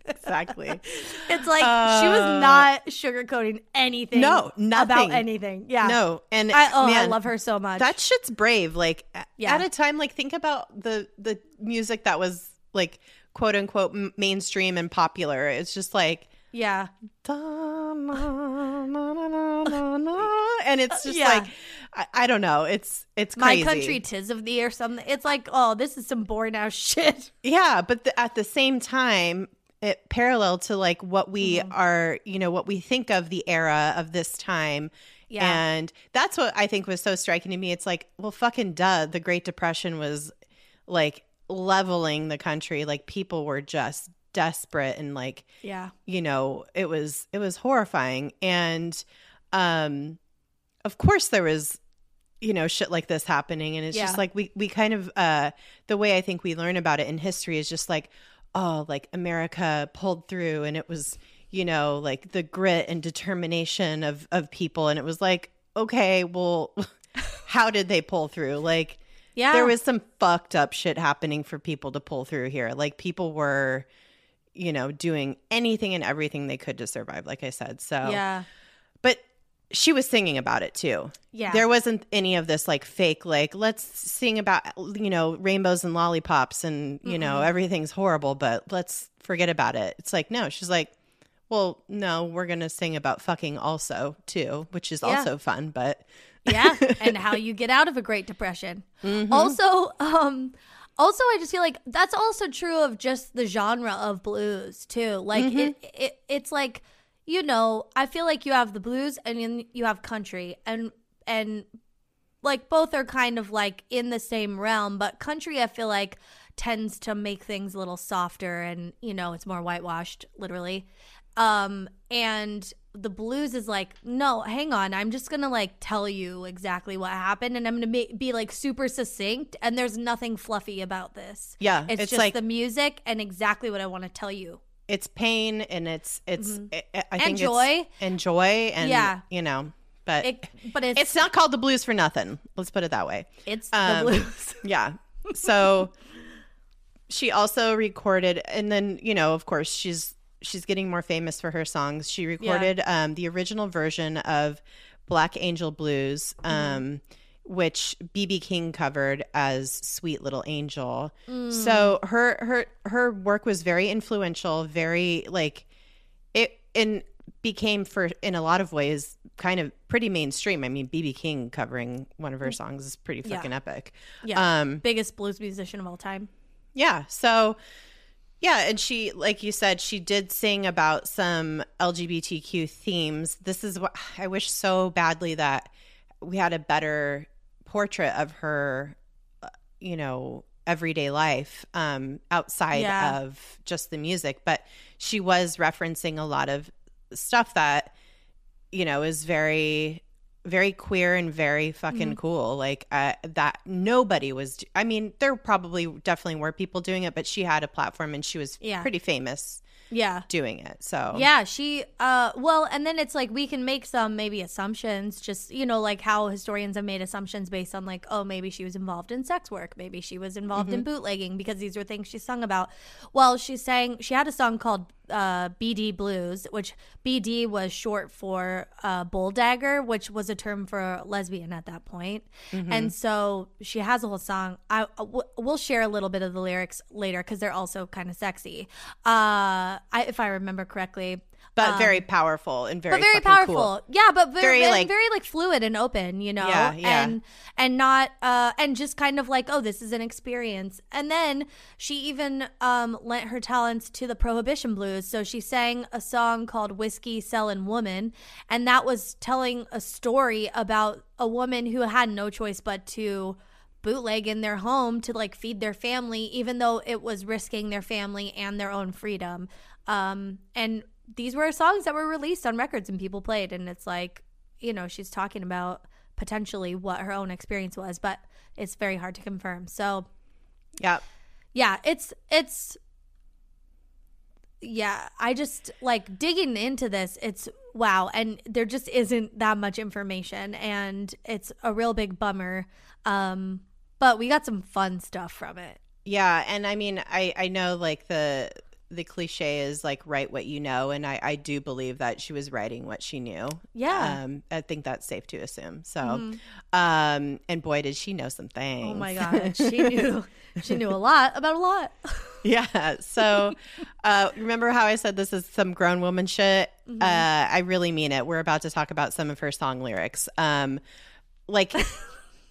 Speaker 1: Exactly.
Speaker 2: It's like she was uh, not sugarcoating anything.
Speaker 1: No,
Speaker 2: about
Speaker 1: nothing.
Speaker 2: anything. Yeah.
Speaker 1: No, and
Speaker 2: I, oh, I
Speaker 1: man,
Speaker 2: love her so much.
Speaker 1: That shit's brave. Like a-
Speaker 2: Yeah.
Speaker 1: at a time, like think about the the music that was like quote unquote m- mainstream and popular. It's just like
Speaker 2: yeah.
Speaker 1: da, na, na, na, and it's just
Speaker 2: Yeah.
Speaker 1: like I, I don't know. It's it's
Speaker 2: My country tis of thee or something. It's like, oh, this is some boring ass shit.
Speaker 1: Yeah, but the, at the same time, it parallel to like what we
Speaker 2: Mm-hmm.
Speaker 1: are, you know, what we think of the era of this time.
Speaker 2: Yeah.
Speaker 1: And that's what I think was so striking to me. It's like, well, fucking duh. The Great Depression was like leveling the country. Like people were just desperate and like,
Speaker 2: Yeah.
Speaker 1: you know, it was it was horrifying. And um of course there was you know shit like this happening and it's
Speaker 2: Yeah.
Speaker 1: just like we we kind of uh the way i think we learn about it in history is just like oh like america pulled through and it was you know like the grit and determination of of people and it was like okay well how did they pull through like
Speaker 2: Yeah.
Speaker 1: there was some fucked up shit happening for people to pull through here like people were you know doing anything and everything they could to survive like i said so
Speaker 2: Yeah.
Speaker 1: but she was singing about it too.
Speaker 2: Yeah.
Speaker 1: There wasn't any of this like fake, like, let's sing about, you know, rainbows and lollipops and, you know, everything's horrible, but let's forget about it. It's like, no, she's like, well, no, we're going to sing about fucking also too, which is
Speaker 2: Yeah.
Speaker 1: also fun, but
Speaker 2: yeah and how you get out of a great depression
Speaker 1: Mm-hmm.
Speaker 2: also um also i just feel like that's also true of just the genre of blues too. Like
Speaker 1: Mm-hmm.
Speaker 2: it, it it's like you know i feel like you have the blues and then you have country. And and like both are kind of like in the same realm but country i feel like tends to make things a little softer and you know it's more whitewashed literally. Um and the blues is like no hang on i'm just gonna like tell you exactly what happened and i'm gonna ma- be like super succinct and there's nothing fluffy about this
Speaker 1: Yeah,
Speaker 2: it's,
Speaker 1: it's
Speaker 2: just
Speaker 1: like-
Speaker 2: the music and exactly what i want to tell you
Speaker 1: it's pain and it's, it's, I, I think
Speaker 2: joy.
Speaker 1: it's, and joy and,
Speaker 2: Yeah.
Speaker 1: you know, but
Speaker 2: it, but it's
Speaker 1: it's not called the blues for nothing. Let's put it that way.
Speaker 2: it's
Speaker 1: Um,
Speaker 2: the blues
Speaker 1: Yeah. So she also recorded and then, you know, of course she's she's getting more famous for her songs. She recorded um the original version of Black Angel Blues, um which BB King covered as Sweet Little Angel. So her her her work was very influential, very like it and became for in a lot of ways kind of pretty mainstream. I mean, BB King covering one of her songs is pretty
Speaker 2: Yeah.
Speaker 1: fucking epic.
Speaker 2: yeah
Speaker 1: Um,
Speaker 2: biggest blues musician of all time
Speaker 1: yeah. So, yeah, and she, like you said, she did sing about some LGBTQ themes. This is what I wish so badly that we had a better portrait of her, uh, you know, everyday life um, outside
Speaker 2: Yeah.
Speaker 1: of just the music. But she was referencing a lot of stuff that, you know, is very very queer and very fucking
Speaker 2: Mm-hmm.
Speaker 1: cool like uh, that nobody was i mean there probably definitely were people doing it but she had a platform and she was
Speaker 2: Yeah.
Speaker 1: pretty famous
Speaker 2: yeah
Speaker 1: doing it so
Speaker 2: Yeah, she uh well, and then it's like we can make some maybe assumptions just you know like how historians have made assumptions based on like oh maybe she was involved in sex work, maybe she was involved
Speaker 1: Mm-hmm.
Speaker 2: in bootlegging because these are things she sung about. Well, she sang she had a song called uh BD Blues, which BD was short for uh bull dagger, which was a term for lesbian at that point.
Speaker 1: Mm-hmm.
Speaker 2: And so she has a whole song. I w- we'll share a little bit of the lyrics later cuz they're also kind of sexy. Uh I, if I remember correctly.
Speaker 1: But very powerful and very
Speaker 2: Um, But very powerful,
Speaker 1: cool.
Speaker 2: yeah. But very,
Speaker 1: Very, like
Speaker 2: very like fluid and open, you know.
Speaker 1: Yeah, yeah.
Speaker 2: And and not uh and just kind of like oh this is an experience. And then she even um lent her talents to the Prohibition blues. So she sang a song called "Whiskey Selling Woman," and that was telling a story about a woman who had no choice but to bootleg in their home to like feed their family even though it was risking their family and their own freedom um and these were songs that were released on records and people played and it's like you know she's talking about potentially what her own experience was but it's very hard to confirm. So
Speaker 1: yeah.
Speaker 2: yeah it's it's yeah i just like digging into this it's wow and there just isn't that much information and it's a real big bummer um but we got some fun stuff from it.
Speaker 1: Yeah and i mean i i know like the the cliche is like write what you know and i i do believe that she was writing what she knew
Speaker 2: yeah
Speaker 1: um i think that's safe to assume so mm-hmm. um and boy did she know some things
Speaker 2: oh my god she knew she knew a lot about a lot
Speaker 1: yeah so uh remember how i said this is some grown woman shit mm-hmm. uh i really mean it we're about to talk about some of her song lyrics um like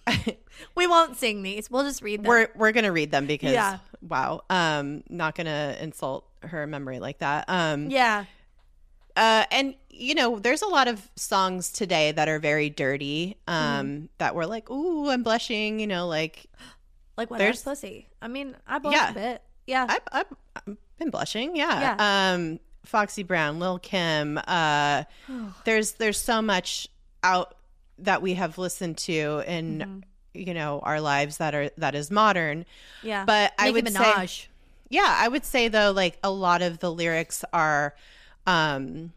Speaker 2: we won't sing these. We'll just read them.
Speaker 1: We're we're gonna read them because yeah. wow. Um not gonna insult her memory like that. Um
Speaker 2: Yeah.
Speaker 1: Uh and you know, there's a lot of songs today that are very dirty, um, mm. that were like, ooh, I'm blushing, you know, like
Speaker 2: like what there's pussy. I mean, I blushed yeah. a bit. Yeah.
Speaker 1: I've, I've, I've been blushing, yeah. yeah. Um Foxy Brown, Lil Kim, uh there's there's so much out that we have listened to in mm-hmm. you know our lives that are that is modern.
Speaker 2: Yeah,
Speaker 1: but Nicki I would Minaj. say, yeah, I would say though, like a lot of the lyrics are. um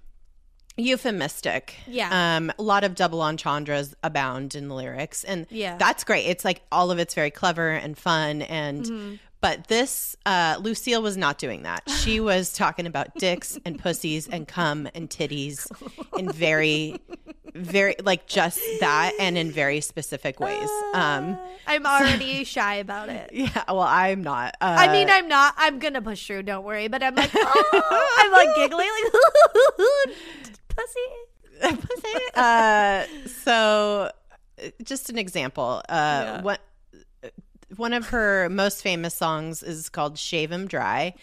Speaker 1: euphemistic.
Speaker 2: Yeah.
Speaker 1: Um, a lot of double entendres abound in the lyrics. And
Speaker 2: yeah.
Speaker 1: that's great. It's like all of it's very clever and fun and mm-hmm. But this, uh, Lucille was not doing that. She was talking about dicks and pussies and cum and titties in very, very, like just that and in very specific ways. Um,
Speaker 2: I'm already shy about it.
Speaker 1: Yeah, well, I'm not.
Speaker 2: Uh, I mean, I'm not. I'm going to push through, don't worry. But I'm like, oh, I'm like giggling, like, pussy.
Speaker 1: pussy. Uh, so, just an example. Uh, yeah. What one of her most famous songs is called Shave 'em Dry.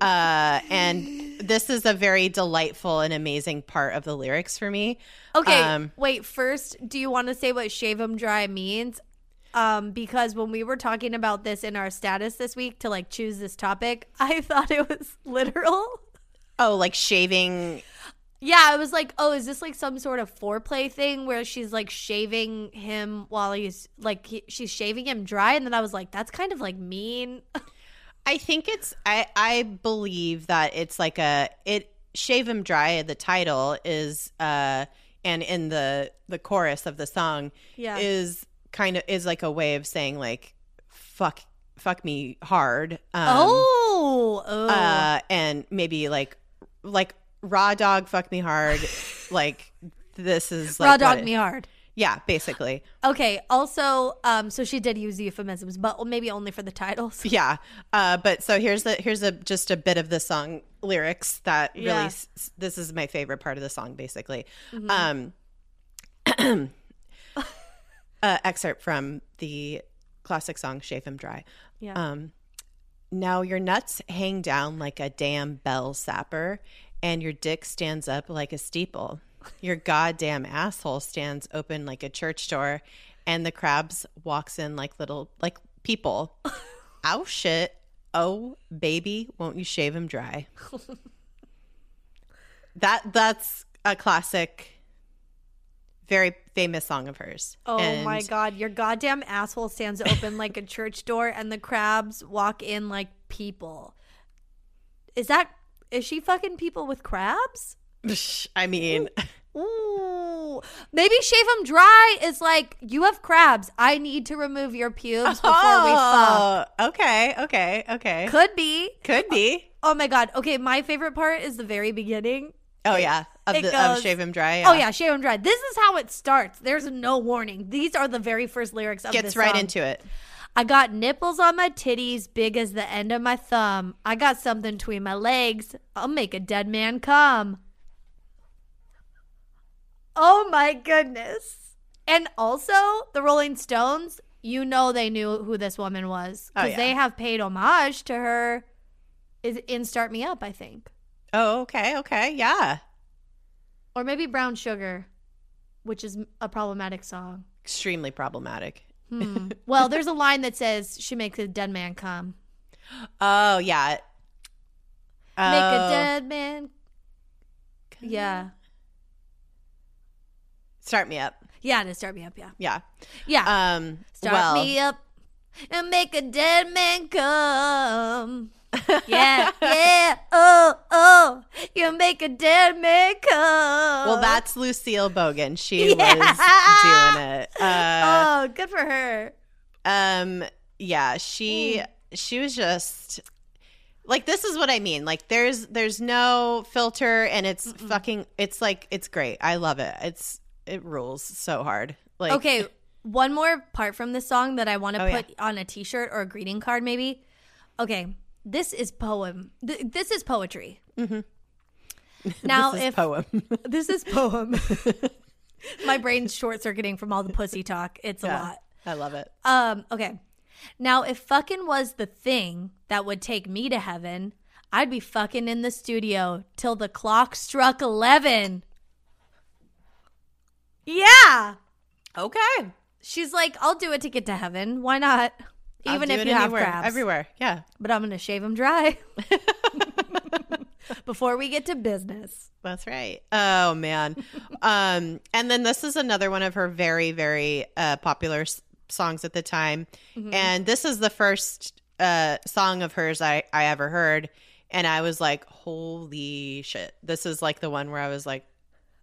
Speaker 1: Uh, and this is a very delightful and amazing part of the lyrics for me.
Speaker 2: Okay, um, wait, first, do you want to say what Shave 'em Dry means? Um, because when we were talking about this in our status this week to like choose this topic, I thought it was literal.
Speaker 1: Oh, like shaving
Speaker 2: yeah, I was like, oh, is this like some sort of foreplay thing where she's like shaving him while he's like he, she's shaving him dry, and then I was like, that's kind of like mean.
Speaker 1: I think it's I I believe that it's like a it shave him dry. The title is uh and in the the chorus of the song
Speaker 2: yeah.
Speaker 1: is kind of is like a way of saying like fuck fuck me hard.
Speaker 2: Um, oh, oh.
Speaker 1: Uh, and maybe like like raw dog fuck me hard. Like this is like
Speaker 2: raw dog me hard.
Speaker 1: Yeah basically.
Speaker 2: Okay also um so she did use euphemisms but maybe only for the titles.
Speaker 1: Yeah uh but so here's the here's a just a bit of the song lyrics that really yeah. this is my favorite part of the song basically. Mm-hmm. um uh, excerpt from the classic song shave him dry.
Speaker 2: Yeah.
Speaker 1: Um now your nuts hang down like a damn bell sapper and your dick stands up like a steeple. Your goddamn asshole stands open like a church door, and the crabs walks in like little like people. Ow shit. Oh baby, won't you shave him dry? that that's a classic very famous song of hers.
Speaker 2: Oh and my god, your goddamn asshole stands open like a church door and the crabs walk in like people. Is that is she fucking people with crabs?
Speaker 1: I mean,
Speaker 2: Ooh. Maybe shave them dry is like you have crabs. I need to remove your pubes before oh, we fuck.
Speaker 1: Okay, okay, okay.
Speaker 2: Could be.
Speaker 1: Could be.
Speaker 2: Oh, oh my god. Okay, my favorite part is the very beginning.
Speaker 1: Oh yeah, of, the, goes, of shave him dry.
Speaker 2: Yeah. Oh yeah, shave him dry. This is how it starts. There's no warning. These are the very first lyrics of
Speaker 1: Gets
Speaker 2: this
Speaker 1: right
Speaker 2: song.
Speaker 1: into it.
Speaker 2: I got nipples on my titties big as the end of my thumb. I got something between my legs. I'll make a dead man come. Oh my goodness. And also, the Rolling Stones, you know they knew who this woman was because oh, yeah. they have paid homage to her in Start Me Up, I think.
Speaker 1: Oh, okay, okay, yeah.
Speaker 2: Or maybe Brown Sugar, which is a problematic song.
Speaker 1: Extremely problematic.
Speaker 2: Hmm. Well, there's a line that says she makes a dead man come.
Speaker 1: Oh yeah.
Speaker 2: Make a oh. dead man. Yeah.
Speaker 1: Start me up.
Speaker 2: Yeah, to start me up. Yeah.
Speaker 1: Yeah.
Speaker 2: Yeah.
Speaker 1: Um
Speaker 2: start
Speaker 1: well,
Speaker 2: me up and make a dead man come. yeah, yeah, oh, oh, you make a dead man come.
Speaker 1: Well, that's Lucille Bogan. She
Speaker 2: Yeah.
Speaker 1: was doing it. Uh,
Speaker 2: oh, good for her.
Speaker 1: um yeah, she she was just like this is what I mean. Like there's there's no filter and it's fucking it's like it's great. I love it. It's it rules so hard. Like
Speaker 2: Okay, one more part from this song that I want to
Speaker 1: Oh, yeah.
Speaker 2: put on a T-shirt or a greeting card, maybe. Okay, this is poem. Th- this is poetry. Now,
Speaker 1: this is
Speaker 2: if
Speaker 1: poem.
Speaker 2: this is poem, my brain's short circuiting from all the pussy talk. It's a lot.
Speaker 1: I love it.
Speaker 2: Um, okay. Now, if fucking was the thing that would take me to heaven, I'd be fucking in the studio till the clock struck 11. Yeah.
Speaker 1: Okay.
Speaker 2: She's like, I'll do it to get to heaven. Why not? Even if you have
Speaker 1: anywhere,
Speaker 2: crabs.
Speaker 1: Everywhere. Yeah.
Speaker 2: But I'm going to shave them dry before we get to business.
Speaker 1: That's right. Oh man. um and then this is another one of her very very uh popular s- songs at the time.
Speaker 2: Mm-hmm.
Speaker 1: And this is the first uh song of hers I I ever heard and I was like, "Holy shit. This is like the one where I was like,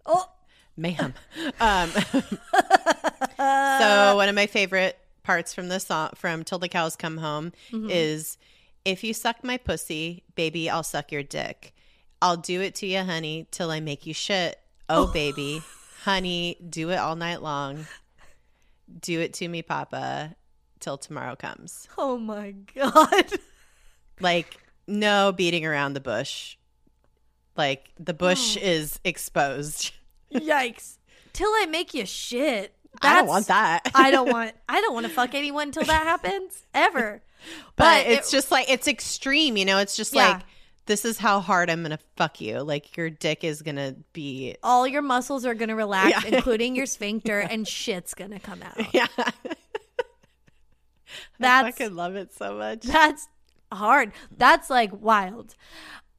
Speaker 2: Oh,
Speaker 1: ma'am. Um, so one of my favorite parts from the song, from "Till the Cows Come Home,"
Speaker 2: Mm-hmm.
Speaker 1: is "If you suck my pussy, baby, I'll suck your dick. I'll do it to you, honey, till I make you shit. Oh, baby, honey, do it all night long. Do it to me, Papa, till tomorrow comes."
Speaker 2: oh my God.
Speaker 1: Like no beating around the bush. Like the bush is exposed.
Speaker 2: Yikes. Till I make you shit.
Speaker 1: I don't want that.
Speaker 2: I don't want I don't want to fuck anyone until that happens ever.
Speaker 1: but, it's
Speaker 2: it-
Speaker 1: just like it's extreme you know it's just
Speaker 2: Yeah.
Speaker 1: like this is how hard i'm gonna fuck you like your dick is gonna be
Speaker 2: all your muscles are gonna relax,
Speaker 1: Yeah.
Speaker 2: including your sphincter, and shit's gonna come out.
Speaker 1: yeah i
Speaker 2: That's
Speaker 1: fucking love it so much
Speaker 2: that's hard. That's like wild.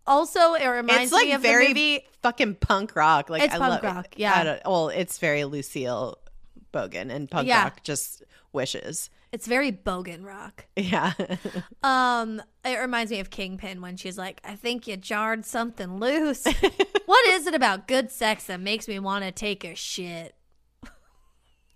Speaker 2: Also, it reminds
Speaker 1: it's like
Speaker 2: me of
Speaker 1: very
Speaker 2: the movie.
Speaker 1: fucking punk rock like
Speaker 2: It's
Speaker 1: I
Speaker 2: punk
Speaker 1: love
Speaker 2: rock,
Speaker 1: it.
Speaker 2: yeah.
Speaker 1: I well it's very lucille bogan and punk
Speaker 2: Yeah.
Speaker 1: rock just wishes
Speaker 2: It's very bogan rock.
Speaker 1: yeah
Speaker 2: Um, it reminds me of Kingpin when she's like, "I think you jarred something loose." what is it about good sex that makes me want to take a shit?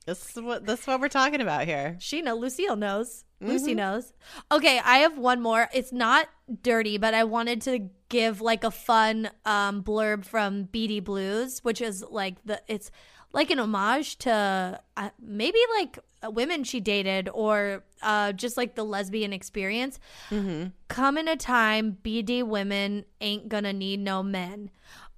Speaker 1: this is what this is what we're talking about here
Speaker 2: She know Lucille knows.
Speaker 1: Mm-hmm.
Speaker 2: Lucy knows. Okay, I have one more. It's not dirty, but I wanted to give like a fun um blurb from BD Blues, which is like the it's like an homage to uh, maybe like women she dated or uh just like the lesbian experience. Come in a time BD women ain't gonna need no men.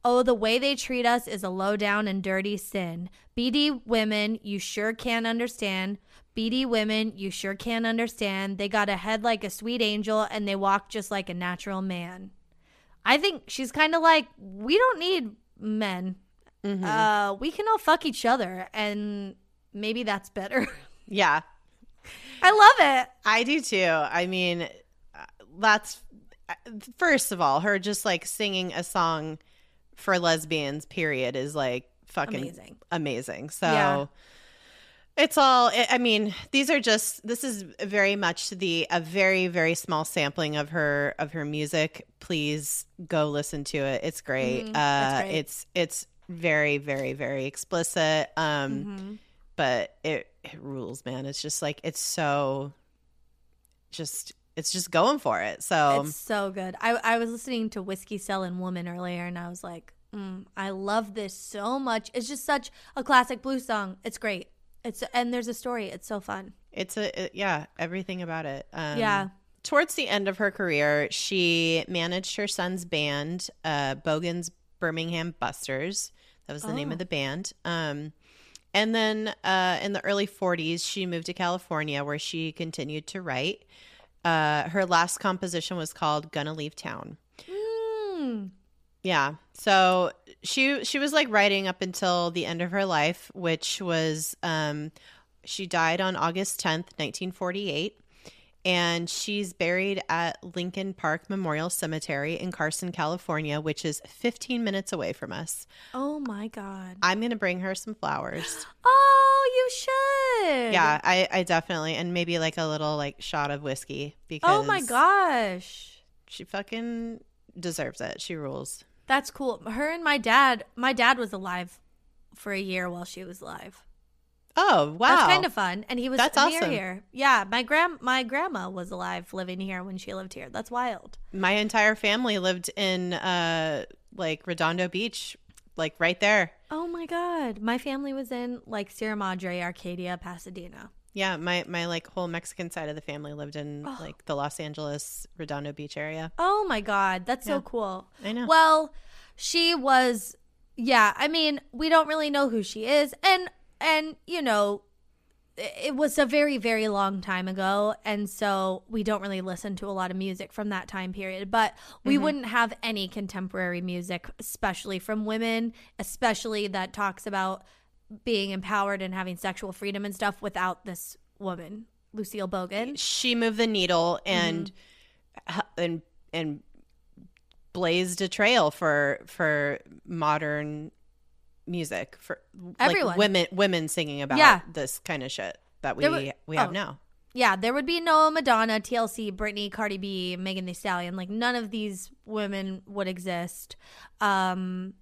Speaker 2: Oh, the way they treat us is a low down and dirty sin. BD women, you sure can't understand. BD women, you sure can't understand. They got a head like a sweet angel and they walk just like a natural man. I think she's kind of like, we don't need men. Uh, we can all fuck each other and maybe that's better.
Speaker 1: yeah
Speaker 2: I love it.
Speaker 1: I do too. I mean, uh, that's uh, first of all, her just like singing a song for lesbians, period, is like fucking
Speaker 2: Amazing.
Speaker 1: amazing. So
Speaker 2: Yeah.
Speaker 1: it's all. I mean, these are just. This is very much the a very very small sampling of her of her music. Please go listen to it. It's great.
Speaker 2: Mhm,
Speaker 1: uh,
Speaker 2: great.
Speaker 1: It's it's very very very explicit. Um,
Speaker 2: Mhm.
Speaker 1: but it, it rules man it's just like it's so just it's just going for it so
Speaker 2: It's so good. I I was listening to Whiskey Selling Woman earlier, and I was like, mm, I love this so much. It's just such a classic blues song. It's great. It's and there's a story. It's so fun.
Speaker 1: it's a it- yeah everything about it um
Speaker 2: Yeah.
Speaker 1: towards the end of her career she managed her son's band uh bogan's birmingham busters that was the name
Speaker 2: Oh.
Speaker 1: of the band um and then uh, in the early 40s, she moved to California where she continued to write. Uh, her last composition was called Gonna Leave Town.
Speaker 2: Mm.
Speaker 1: Yeah. So she she was like writing up until the end of her life, which was um she died on August 10th, 1948. And she's buried at Lincoln Park Memorial Cemetery in Carson, California, which is 15 minutes away from us.
Speaker 2: Oh my god.
Speaker 1: I'm going to bring her some flowers.
Speaker 2: Oh, you should.
Speaker 1: Yeah, I, I definitely, and maybe like a little like shot of whiskey because
Speaker 2: Oh my gosh.
Speaker 1: she fucking deserves it. She rules.
Speaker 2: That's cool. Her and my dad, my dad was alive for a year while she was alive.
Speaker 1: Oh wow,
Speaker 2: That's kind of fun. And he was
Speaker 1: That's
Speaker 2: near
Speaker 1: awesome.
Speaker 2: here. Yeah, my grand my grandma was alive living here when she lived here. That's wild.
Speaker 1: my entire family lived in uh like Redondo Beach, like right there.
Speaker 2: Oh my god. My family was in like Sierra Madre, Arcadia, Pasadena.
Speaker 1: Yeah, my my like whole Mexican side of the family lived in
Speaker 2: Oh.
Speaker 1: like the Los Angeles Redondo Beach area.
Speaker 2: Oh my god, that's
Speaker 1: Yeah.
Speaker 2: so cool.
Speaker 1: I know.
Speaker 2: Well, she was yeah, I mean, we don't really know who she is and and you know, it was a very very long time ago and so we don't really listen to a lot of music from that time period, but we
Speaker 1: Mm-hmm.
Speaker 2: wouldn't have any contemporary music especially from women, especially that talks about being empowered and having sexual freedom and stuff without this woman, Lucille Bogan.
Speaker 1: she moved the needle and
Speaker 2: Mm-hmm.
Speaker 1: and and blazed a trail for for modern music for
Speaker 2: Everyone.
Speaker 1: like women women singing about
Speaker 2: Yeah.
Speaker 1: this kind of shit that we we have
Speaker 2: oh.
Speaker 1: now.
Speaker 2: Yeah, there would be no Madonna, TLC, Britney, Cardi B, Megan Thee Stallion. Like none of these women would exist um,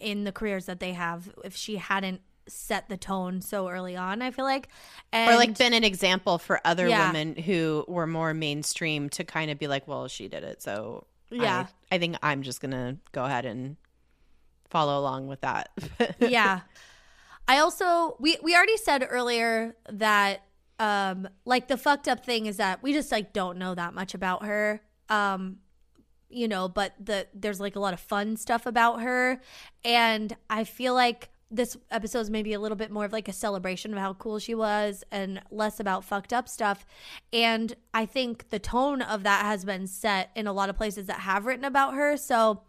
Speaker 2: in the careers that they have if she hadn't set the tone so early on. I feel like, and
Speaker 1: or like been an example for other
Speaker 2: Yeah.
Speaker 1: women who were more mainstream to kind of be like, well, she did it, so
Speaker 2: Yeah.
Speaker 1: I, I think I'm just gonna go ahead and follow along with that.
Speaker 2: yeah. I also we we already said earlier that um like the fucked up thing is that we just like don't know that much about her. Um you know, but the there's like a lot of fun stuff about her and I feel like this episode is maybe a little bit more of like a celebration of how cool she was and less about fucked up stuff. And I think the tone of that has been set in a lot of places that have written about her. So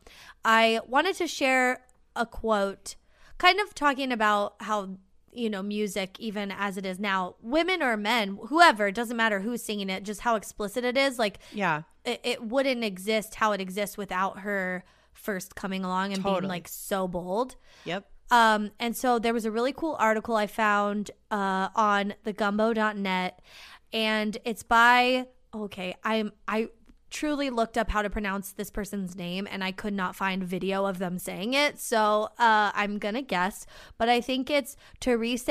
Speaker 2: I wanted to share a quote kind of talking about how you know music even as it is now women or men whoever it doesn't matter who's singing it just how explicit it is like
Speaker 1: yeah.
Speaker 2: it, it wouldn't exist how it exists without her first coming along and being like so bold
Speaker 1: Yep.
Speaker 2: um, and so there was a really cool article I found uh, on thegumbo.net, and it's by okay. I'm I truly looked up how to pronounce this person's name, and I could not find video of them saying it. So uh, I'm gonna guess, but I think it's Therese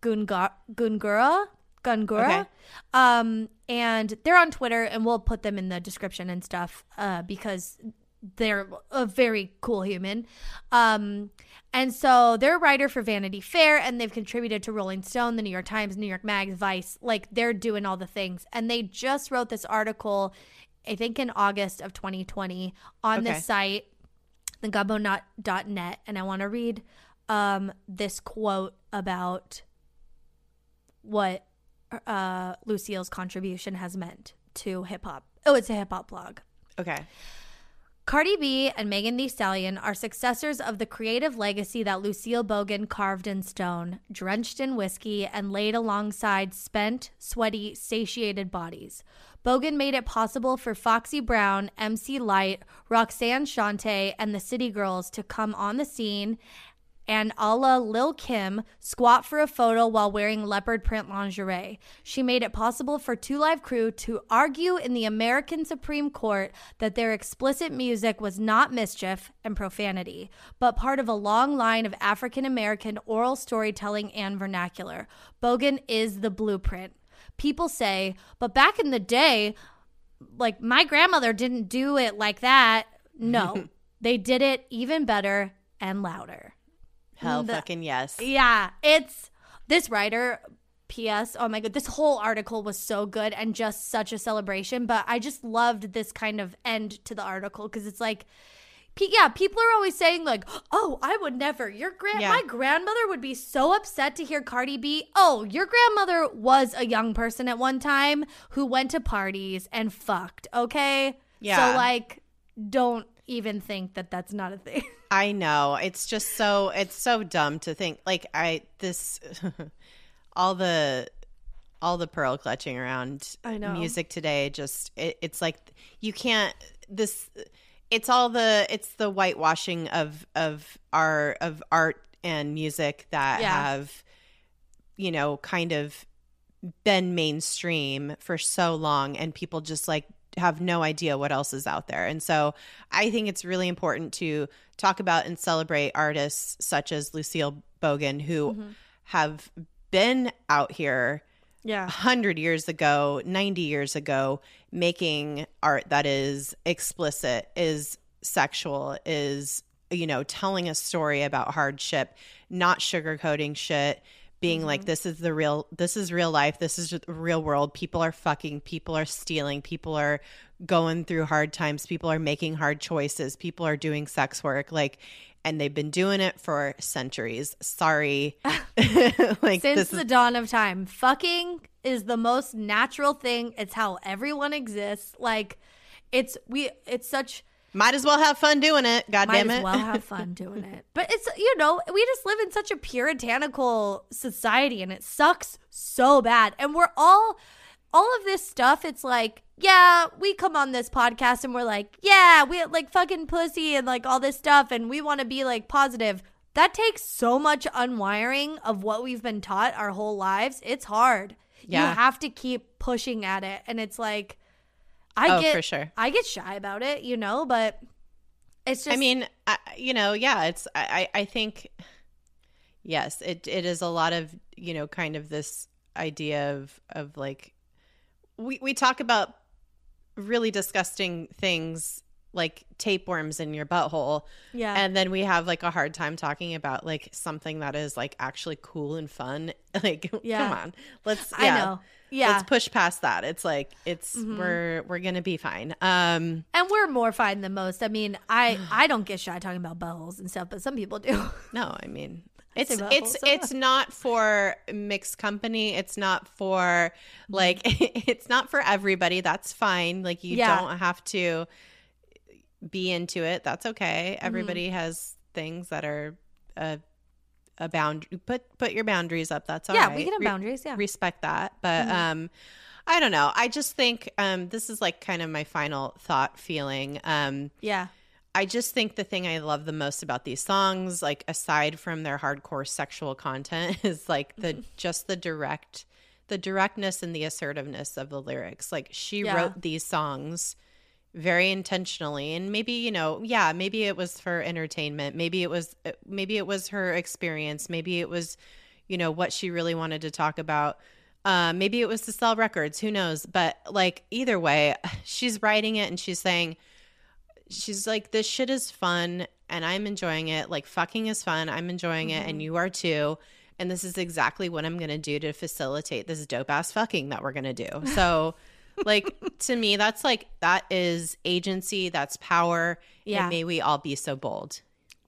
Speaker 2: Gunga- Gungura. Gungura.
Speaker 1: Okay.
Speaker 2: Um, and they're on Twitter, and we'll put them in the description and stuff uh, because they're a very cool human. Um, and so they're a writer for Vanity Fair and they've contributed to Rolling Stone, the New York Times, New York Mag, Vice. Like they're doing all the things. And they just wrote this article, I think in August of 2020, on
Speaker 1: Okay.
Speaker 2: this site, thegumbo.net. And I want to read um, this quote about what uh, Lucille's contribution has meant to hip hop. Oh, it's a hip hop blog.
Speaker 1: Okay.
Speaker 2: Cardi B and Megan Thee Stallion are successors of the creative legacy that Lucille Bogan carved in stone, drenched in whiskey, and laid alongside spent, sweaty, satiated bodies. Bogan made it possible for Foxy Brown, MC Lyte, Roxanne Shante, and the City Girls to come on the scene and a la Lil Kim squat for a photo while wearing leopard print lingerie. She made it possible for Two Live Crew to argue in the American Supreme Court that their explicit music was not mischief and profanity, but part of a long line of African American oral storytelling and vernacular. Bogan is the blueprint. People say, but back in the day, like my grandmother didn't do it like that. No, they did it even better and louder.
Speaker 1: Hell
Speaker 2: The-
Speaker 1: fucking yes.
Speaker 2: Yeah, it's this writer. P.S. Oh my god, this whole article was so good and just such a celebration. But I just loved this kind of end to the article because it's like, yeah, people are always saying like, "Oh, I would never." Your grand,
Speaker 1: Yeah.
Speaker 2: my grandmother would be so upset to hear Cardi B. Oh, your grandmother was a young person at one time who went to parties and fucked. Okay,
Speaker 1: Yeah.
Speaker 2: So like, don't even think that that's not a thing.
Speaker 1: I know. It's just so it's so dumb to think like I this all the all the pearl clutching around
Speaker 2: I know.
Speaker 1: music today just it, it's like you can't this it's all the it's the whitewashing of of our of art and music that
Speaker 2: Yeah.
Speaker 1: have you know kind of been mainstream for so long and people just like have no idea what else is out there. And so I think it's really important to talk about and celebrate artists such as Lucille Bogan who mm-hmm. have been out here
Speaker 2: Yeah.
Speaker 1: 100 years ago, 90 years ago, making art that is explicit, is sexual, is, you know, telling a story about hardship, not sugarcoating shit, being like, mm-hmm. this is the real, this is real life, this is the real world. People are fucking, people are stealing, people are going through hard times, people are making hard choices, people are doing sex work. Like, and they've been doing it for centuries. Sorry. like,
Speaker 2: Since the
Speaker 1: is,
Speaker 2: dawn of time, fucking is the most natural thing. It's how everyone exists. Like, it's we. It's such.
Speaker 1: might as well have fun doing it. God
Speaker 2: Might
Speaker 1: damn
Speaker 2: as
Speaker 1: it.
Speaker 2: well have fun doing it. But it's you know we just live in such a puritanical society, and it sucks so bad. And we're all all of this stuff. It's like yeah, we come on this podcast and we're like yeah, we like fucking pussy and like all this stuff, and we want to be like positive. That takes so much unwiring of what we've been taught our whole lives. It's hard.
Speaker 1: Yeah.
Speaker 2: You have to keep pushing at it, and it's like. I
Speaker 1: Oh,
Speaker 2: get
Speaker 1: for sure.
Speaker 2: I get shy about it, you know, but it's just
Speaker 1: I mean, I, you know, yeah, it's I, I I think yes, it it is a lot of, you know, kind of this idea of of like we we talk about really disgusting things like tapeworms in your butthole
Speaker 2: yeah.
Speaker 1: and then we have like a hard time talking about like something that is like actually cool and fun like
Speaker 2: Yeah.
Speaker 1: come on let's
Speaker 2: I know. Yeah.
Speaker 1: let's push past that it's like it's
Speaker 2: Mhm.
Speaker 1: we're we're gonna be fine um
Speaker 2: and we're more fine than most. I mean, I I don't get shy talking about buttholes and stuff, but some people do.
Speaker 1: No, I mean it's it's it's not for mixed company. It's not for like it's not for everybody. That's fine. Like you
Speaker 2: Yeah.
Speaker 1: don't have to be into it. That's okay.
Speaker 2: Mm-hmm.
Speaker 1: Everybody has things that are a a bound. Put put your boundaries up. That's all
Speaker 2: yeah,
Speaker 1: right.
Speaker 2: we can have boundaries. Yeah.
Speaker 1: respect that but
Speaker 2: Mhm.
Speaker 1: um i don't know i just think um this is like kind of my final thought feeling um
Speaker 2: yeah.
Speaker 1: I just think the thing I love the most about these songs, like aside from their hardcore sexual content, is like the just the direct the directness and the assertiveness of the lyrics. Like she
Speaker 2: Yeah.
Speaker 1: wrote these songs very intentionally and maybe, you know, yeah, maybe it was for entertainment, maybe it was uh, maybe it was her experience, maybe it was you know what she really wanted to talk about. Uh, maybe it was to sell records, who knows? But like either way, she's writing it and she's saying she's like this shit is fun and i'm enjoying it like fucking is fun i'm enjoying it and you are too and this is exactly what i'm gonna do to facilitate this dope ass fucking that we're gonna do so like to me that's like that is agency that's power
Speaker 2: Yeah.
Speaker 1: and may we all be so bold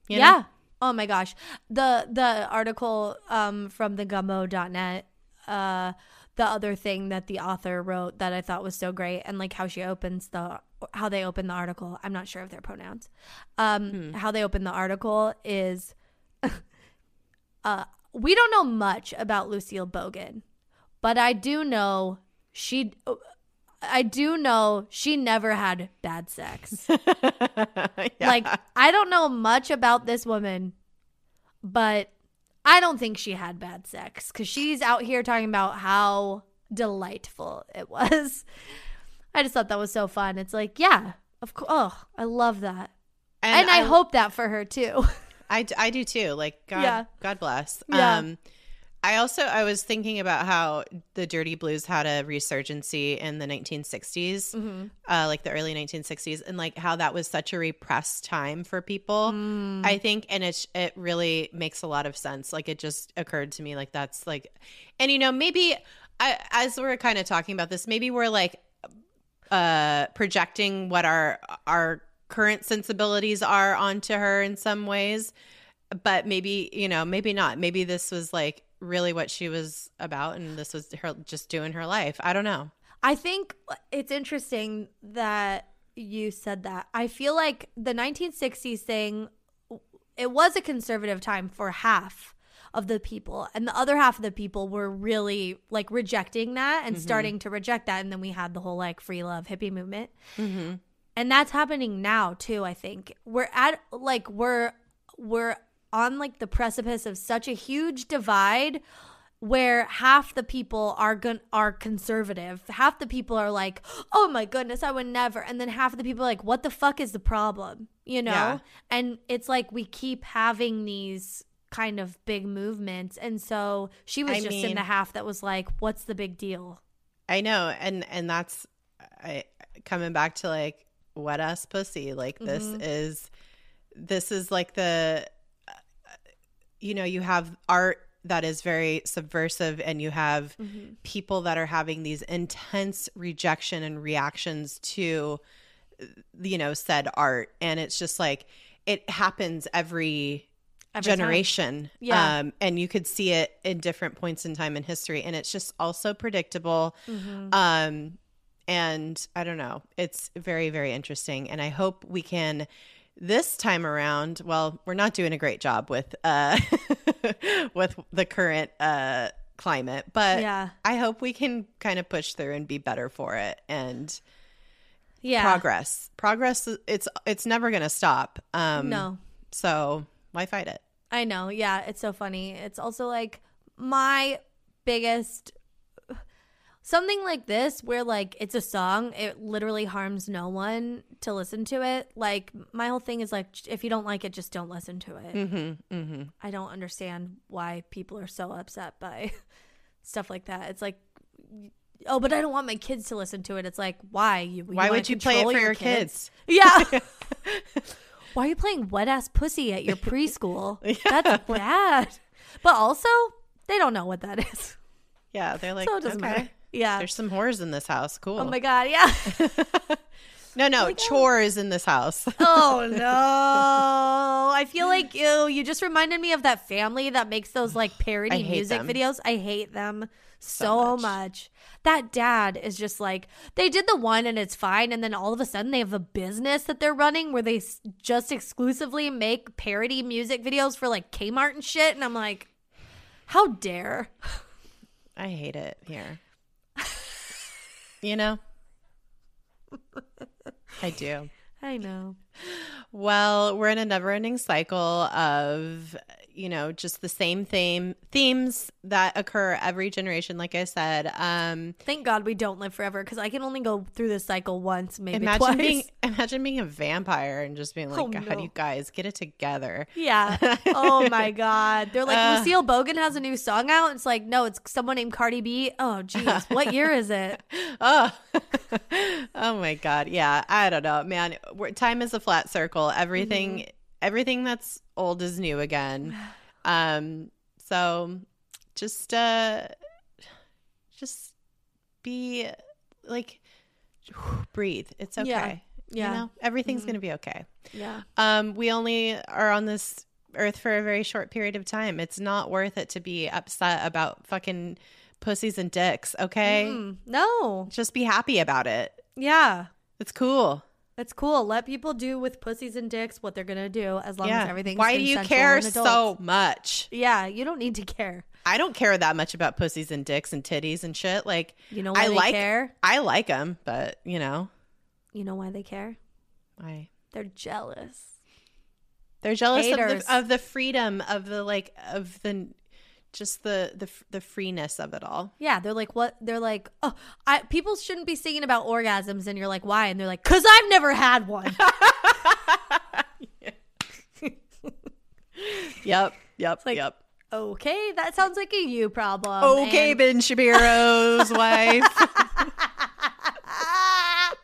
Speaker 1: you know?
Speaker 2: yeah. Oh my gosh. The the article um from the gumbo.net uh the other thing that the author wrote that I thought was so great and like how she opens the how they open the article. I'm not sure of their pronouns. Um how they open the article is uh we don't know much about Lucille Bogan, but I do know she I do know she never had bad sex.
Speaker 1: Yeah.
Speaker 2: Like, I don't know much about this woman, but I don't think she had bad sex because she's out here talking about how delightful it was. I just thought that was so fun. It's like, yeah, of course. Oh, I love that. And, I, hope that for her too.
Speaker 1: I, I do too. Like God,
Speaker 2: Yeah.
Speaker 1: God bless.
Speaker 2: Yeah.
Speaker 1: Um, I also I was thinking about how the Dirty Blues had a resurgency in the 1960s,
Speaker 2: Mm-hmm.
Speaker 1: uh, like the early 1960s, and like how that was such a repressed time for people.
Speaker 2: Mm.
Speaker 1: I think, and it it really makes a lot of sense. Like it just occurred to me, like that's like, and you know maybe I, as we're kind of talking about this, maybe we're like uh projecting what our our current sensibilities are onto her in some ways. But maybe you know maybe not. Maybe this was like really what she was about and this was her just doing her life. I don't know.
Speaker 2: I think it's interesting that you said that. I feel like the 1960s thing, it was a conservative time for half of the people. And the other half of the people were really like rejecting that and mm-hmm. starting to reject that. And then we had the whole like free love hippie movement. Mm-hmm. And that's happening now too i think. We're at like we're we're on like the precipice of such a huge divide where half the people are gon- are conservative. Half the people are like oh my goodness i would never. And then half of the people are like what the fuck is the problem? You know?
Speaker 1: Yeah.
Speaker 2: and it's like we keep having these kind of big movements and so she was
Speaker 1: I
Speaker 2: just in the half that was like what's the big deal
Speaker 1: I know, and and that's I coming back to like wet ass pussy. Like this
Speaker 2: Mm-hmm.
Speaker 1: is this is like the uh, you know you have art that is very subversive, and you have
Speaker 2: Mm-hmm.
Speaker 1: people that are having these intense rejection and reactions to you know said art, and it's just like it happens every
Speaker 2: Every time.
Speaker 1: generation.
Speaker 2: Yeah.
Speaker 1: Um, and you could see it in different points in time in history. And it's just also predictable.
Speaker 2: Mm-hmm.
Speaker 1: Um, and I don't know. It's very, very interesting. And I hope we can this time around. Well, we're not doing a great job with uh with the current uh climate, but
Speaker 2: Yeah.
Speaker 1: I hope we can kind of push through and be better for it and
Speaker 2: yeah
Speaker 1: progress. Progress it's it's never gonna stop. Um
Speaker 2: no
Speaker 1: so why fight it?
Speaker 2: I know. Yeah, it's so funny. It's also like my biggest something like this where like it's a song, it literally harms no one to listen to it. Like my whole thing is like if you don't like it just don't listen to it.
Speaker 1: Mm-hmm. Mm-hmm.
Speaker 2: I don't understand why people are so upset by stuff like that. It's like Oh, but I don't want my kids to listen to it. It's like, why? You,
Speaker 1: Why
Speaker 2: wanna
Speaker 1: would you play it for your kids?
Speaker 2: Yeah. Why are you playing wet ass pussy at your preschool? That's bad. But also, they don't know what that is.
Speaker 1: Yeah, they're like,
Speaker 2: so it doesn't
Speaker 1: okay,
Speaker 2: matter. Yeah.
Speaker 1: there's some whores in this house. Cool.
Speaker 2: Oh my god, yeah.
Speaker 1: no, no, oh chores in this house.
Speaker 2: oh no. I feel like ew, you just reminded me of that family that makes those like parody music
Speaker 1: them.
Speaker 2: videos. I hate them so,
Speaker 1: much.
Speaker 2: much. That dad is just like they did the one and it's fine and then all of a sudden they have a business that they're running where they just exclusively make parody music videos for like Kmart and shit and I'm like how dare?
Speaker 1: I hate it here. you know? I do.
Speaker 2: I know.
Speaker 1: Well, we're in a never ending cycle of, you know, just the same theme themes that occur every generation, like I said. Um
Speaker 2: Thank God we don't live forever because I can only go through this cycle once, maybe
Speaker 1: imagine
Speaker 2: twice.
Speaker 1: being imagine being a vampire and just being like,
Speaker 2: Oh,
Speaker 1: God,
Speaker 2: no.
Speaker 1: you guys get it together.
Speaker 2: Yeah. Oh my God. They're like,
Speaker 1: Uh.
Speaker 2: Lucille Bogan has a new song out. It's like, no, it's someone named Cardi B. Oh, geez. What year is it?
Speaker 1: Oh, oh my God. Yeah. I don't know, man. We're, time is a flat circle. Everything, everything that's old is new again. Um, so just, uh, just be like, breathe. It's okay.
Speaker 2: Yeah. Yeah.
Speaker 1: You know, everything's going to be okay.
Speaker 2: Yeah.
Speaker 1: Um, we only are on this earth for a very short period of time. It's not worth it to be upset about fucking pussies and dicks. Okay.
Speaker 2: Mm, no.
Speaker 1: Just be happy about it.
Speaker 2: Yeah.
Speaker 1: It's cool.
Speaker 2: It's cool. Let people do with pussies and dicks what they're going to do as long
Speaker 1: yeah.
Speaker 2: as everything's
Speaker 1: Why do you care so much?
Speaker 2: Yeah. You don't need to care.
Speaker 1: I don't care that much about pussies and dicks and titties and shit. Like,
Speaker 2: You know why
Speaker 1: I
Speaker 2: they
Speaker 1: like,
Speaker 2: care?
Speaker 1: I like them, but you know,
Speaker 2: You know why they care?
Speaker 1: I
Speaker 2: They're jealous.
Speaker 1: they're jealous of the, of the freedom of the like of the just the the the freeness of it all.
Speaker 2: Yeah, they're like, what? They're like, oh, I people shouldn't be singing about orgasms, and you're like, why? And they're like, cause I've never had one.
Speaker 1: Yep. Yep.
Speaker 2: like-
Speaker 1: yep.
Speaker 2: okay, that sounds like a you problem.
Speaker 1: Okay,
Speaker 2: And-
Speaker 1: Ben Shapiro's wife.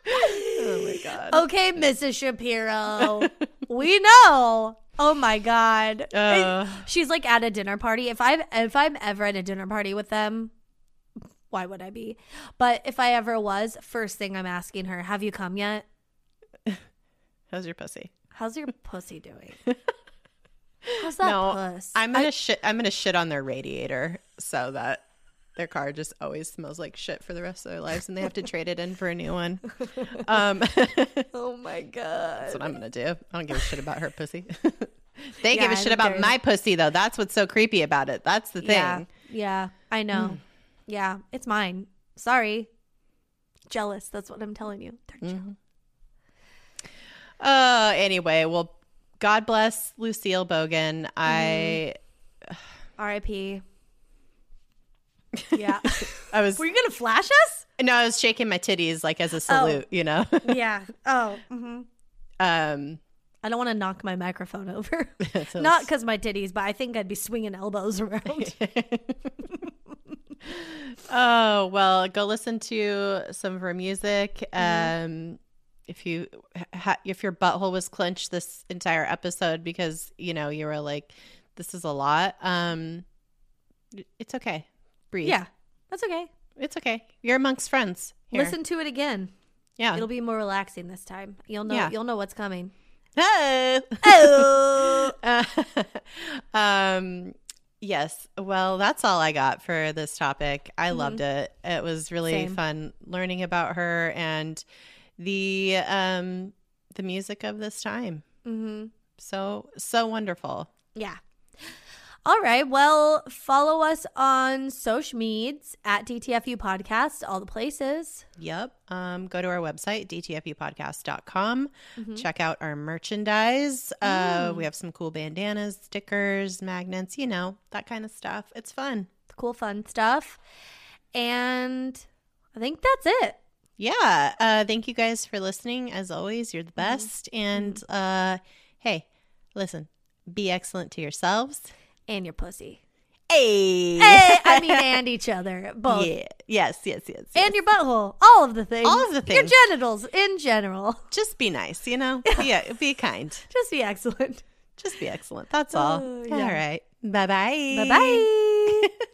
Speaker 1: oh my god.
Speaker 2: okay, Mrs. Shapiro, we know. Oh my god,
Speaker 1: Uh.
Speaker 2: she's like at a dinner party. If I'm if I'm ever at a dinner party with them, why would I be? But if I ever was, first thing I'm asking her, have you come yet?
Speaker 1: How's your pussy?
Speaker 2: How's your pussy doing? How's that
Speaker 1: no,
Speaker 2: puss?
Speaker 1: I'm gonna shit. I'm gonna shit on their radiator so that their car just always smells like shit for the rest of their lives, and they have to trade it in for a new one. Um,
Speaker 2: oh my god.
Speaker 1: That's what I'm gonna do. I don't give a shit about her pussy. They give a shit about
Speaker 2: there's-
Speaker 1: my pussy though. That's what's so creepy about it. That's the thing.
Speaker 2: Yeah. Yeah. I know. Yeah. It's mine. Sorry. Jealous. That's what I'm telling you. They're jealous.
Speaker 1: Uh anyway, well God bless Lucille Bogan. I
Speaker 2: R.I.P. Yeah.
Speaker 1: I was
Speaker 2: Were you gonna flash us?
Speaker 1: no, I was shaking my titties like as a salute, you know.
Speaker 2: Yeah. Oh. hmm
Speaker 1: um
Speaker 2: I don't want to knock my microphone over.
Speaker 1: so
Speaker 2: Not because my titties, but I think I'd be swinging elbows around.
Speaker 1: Oh well, go listen to some of her music. Um, if you ha- if your butthole was clenched this entire episode because you know you were like, this is a lot. Um, it's okay. Breathe.
Speaker 2: yeah. That's okay.
Speaker 1: it's okay. You're amongst friends. Here.
Speaker 2: Listen to it again.
Speaker 1: Yeah.
Speaker 2: It'll be more relaxing this time. You'll know.
Speaker 1: Yeah.
Speaker 2: You'll know what's coming.
Speaker 1: Oh.
Speaker 2: Oh.
Speaker 1: um. Yes. Well, that's all I got for this topic. I loved it. It was really
Speaker 2: Mm-hmm. Same.
Speaker 1: fun learning about her and the um the music of this time.
Speaker 2: hmm
Speaker 1: So so wonderful.
Speaker 2: Yeah. All right. Well, follow us on social medias at DTFU Podcast, all the places.
Speaker 1: Yep. Um, go to our website, dtfupodcast.com.
Speaker 2: Mm-hmm.
Speaker 1: Check out our merchandise. Uh,
Speaker 2: Mm.
Speaker 1: we have some cool bandanas, stickers, magnets, you know, that kind of stuff. It's fun.
Speaker 2: It's cool, fun stuff. And I think that's it.
Speaker 1: Yeah. Uh, thank you guys for listening. As always, you're the
Speaker 2: Mm-hmm.
Speaker 1: best. And uh, hey, listen, be excellent to yourselves.
Speaker 2: And your pussy.
Speaker 1: Hey.
Speaker 2: Hey, I mean, and each other. Both.
Speaker 1: Yeah. Yes, yes, yes. yes.
Speaker 2: And your butthole. All of the things.
Speaker 1: All of the things, Your
Speaker 2: genitals in general.
Speaker 1: Just be nice, you know? Be, be kind.
Speaker 2: Just be excellent.
Speaker 1: Just be excellent. That's all.
Speaker 2: Oh, yeah.
Speaker 1: All right. Bye bye.
Speaker 2: Bye bye.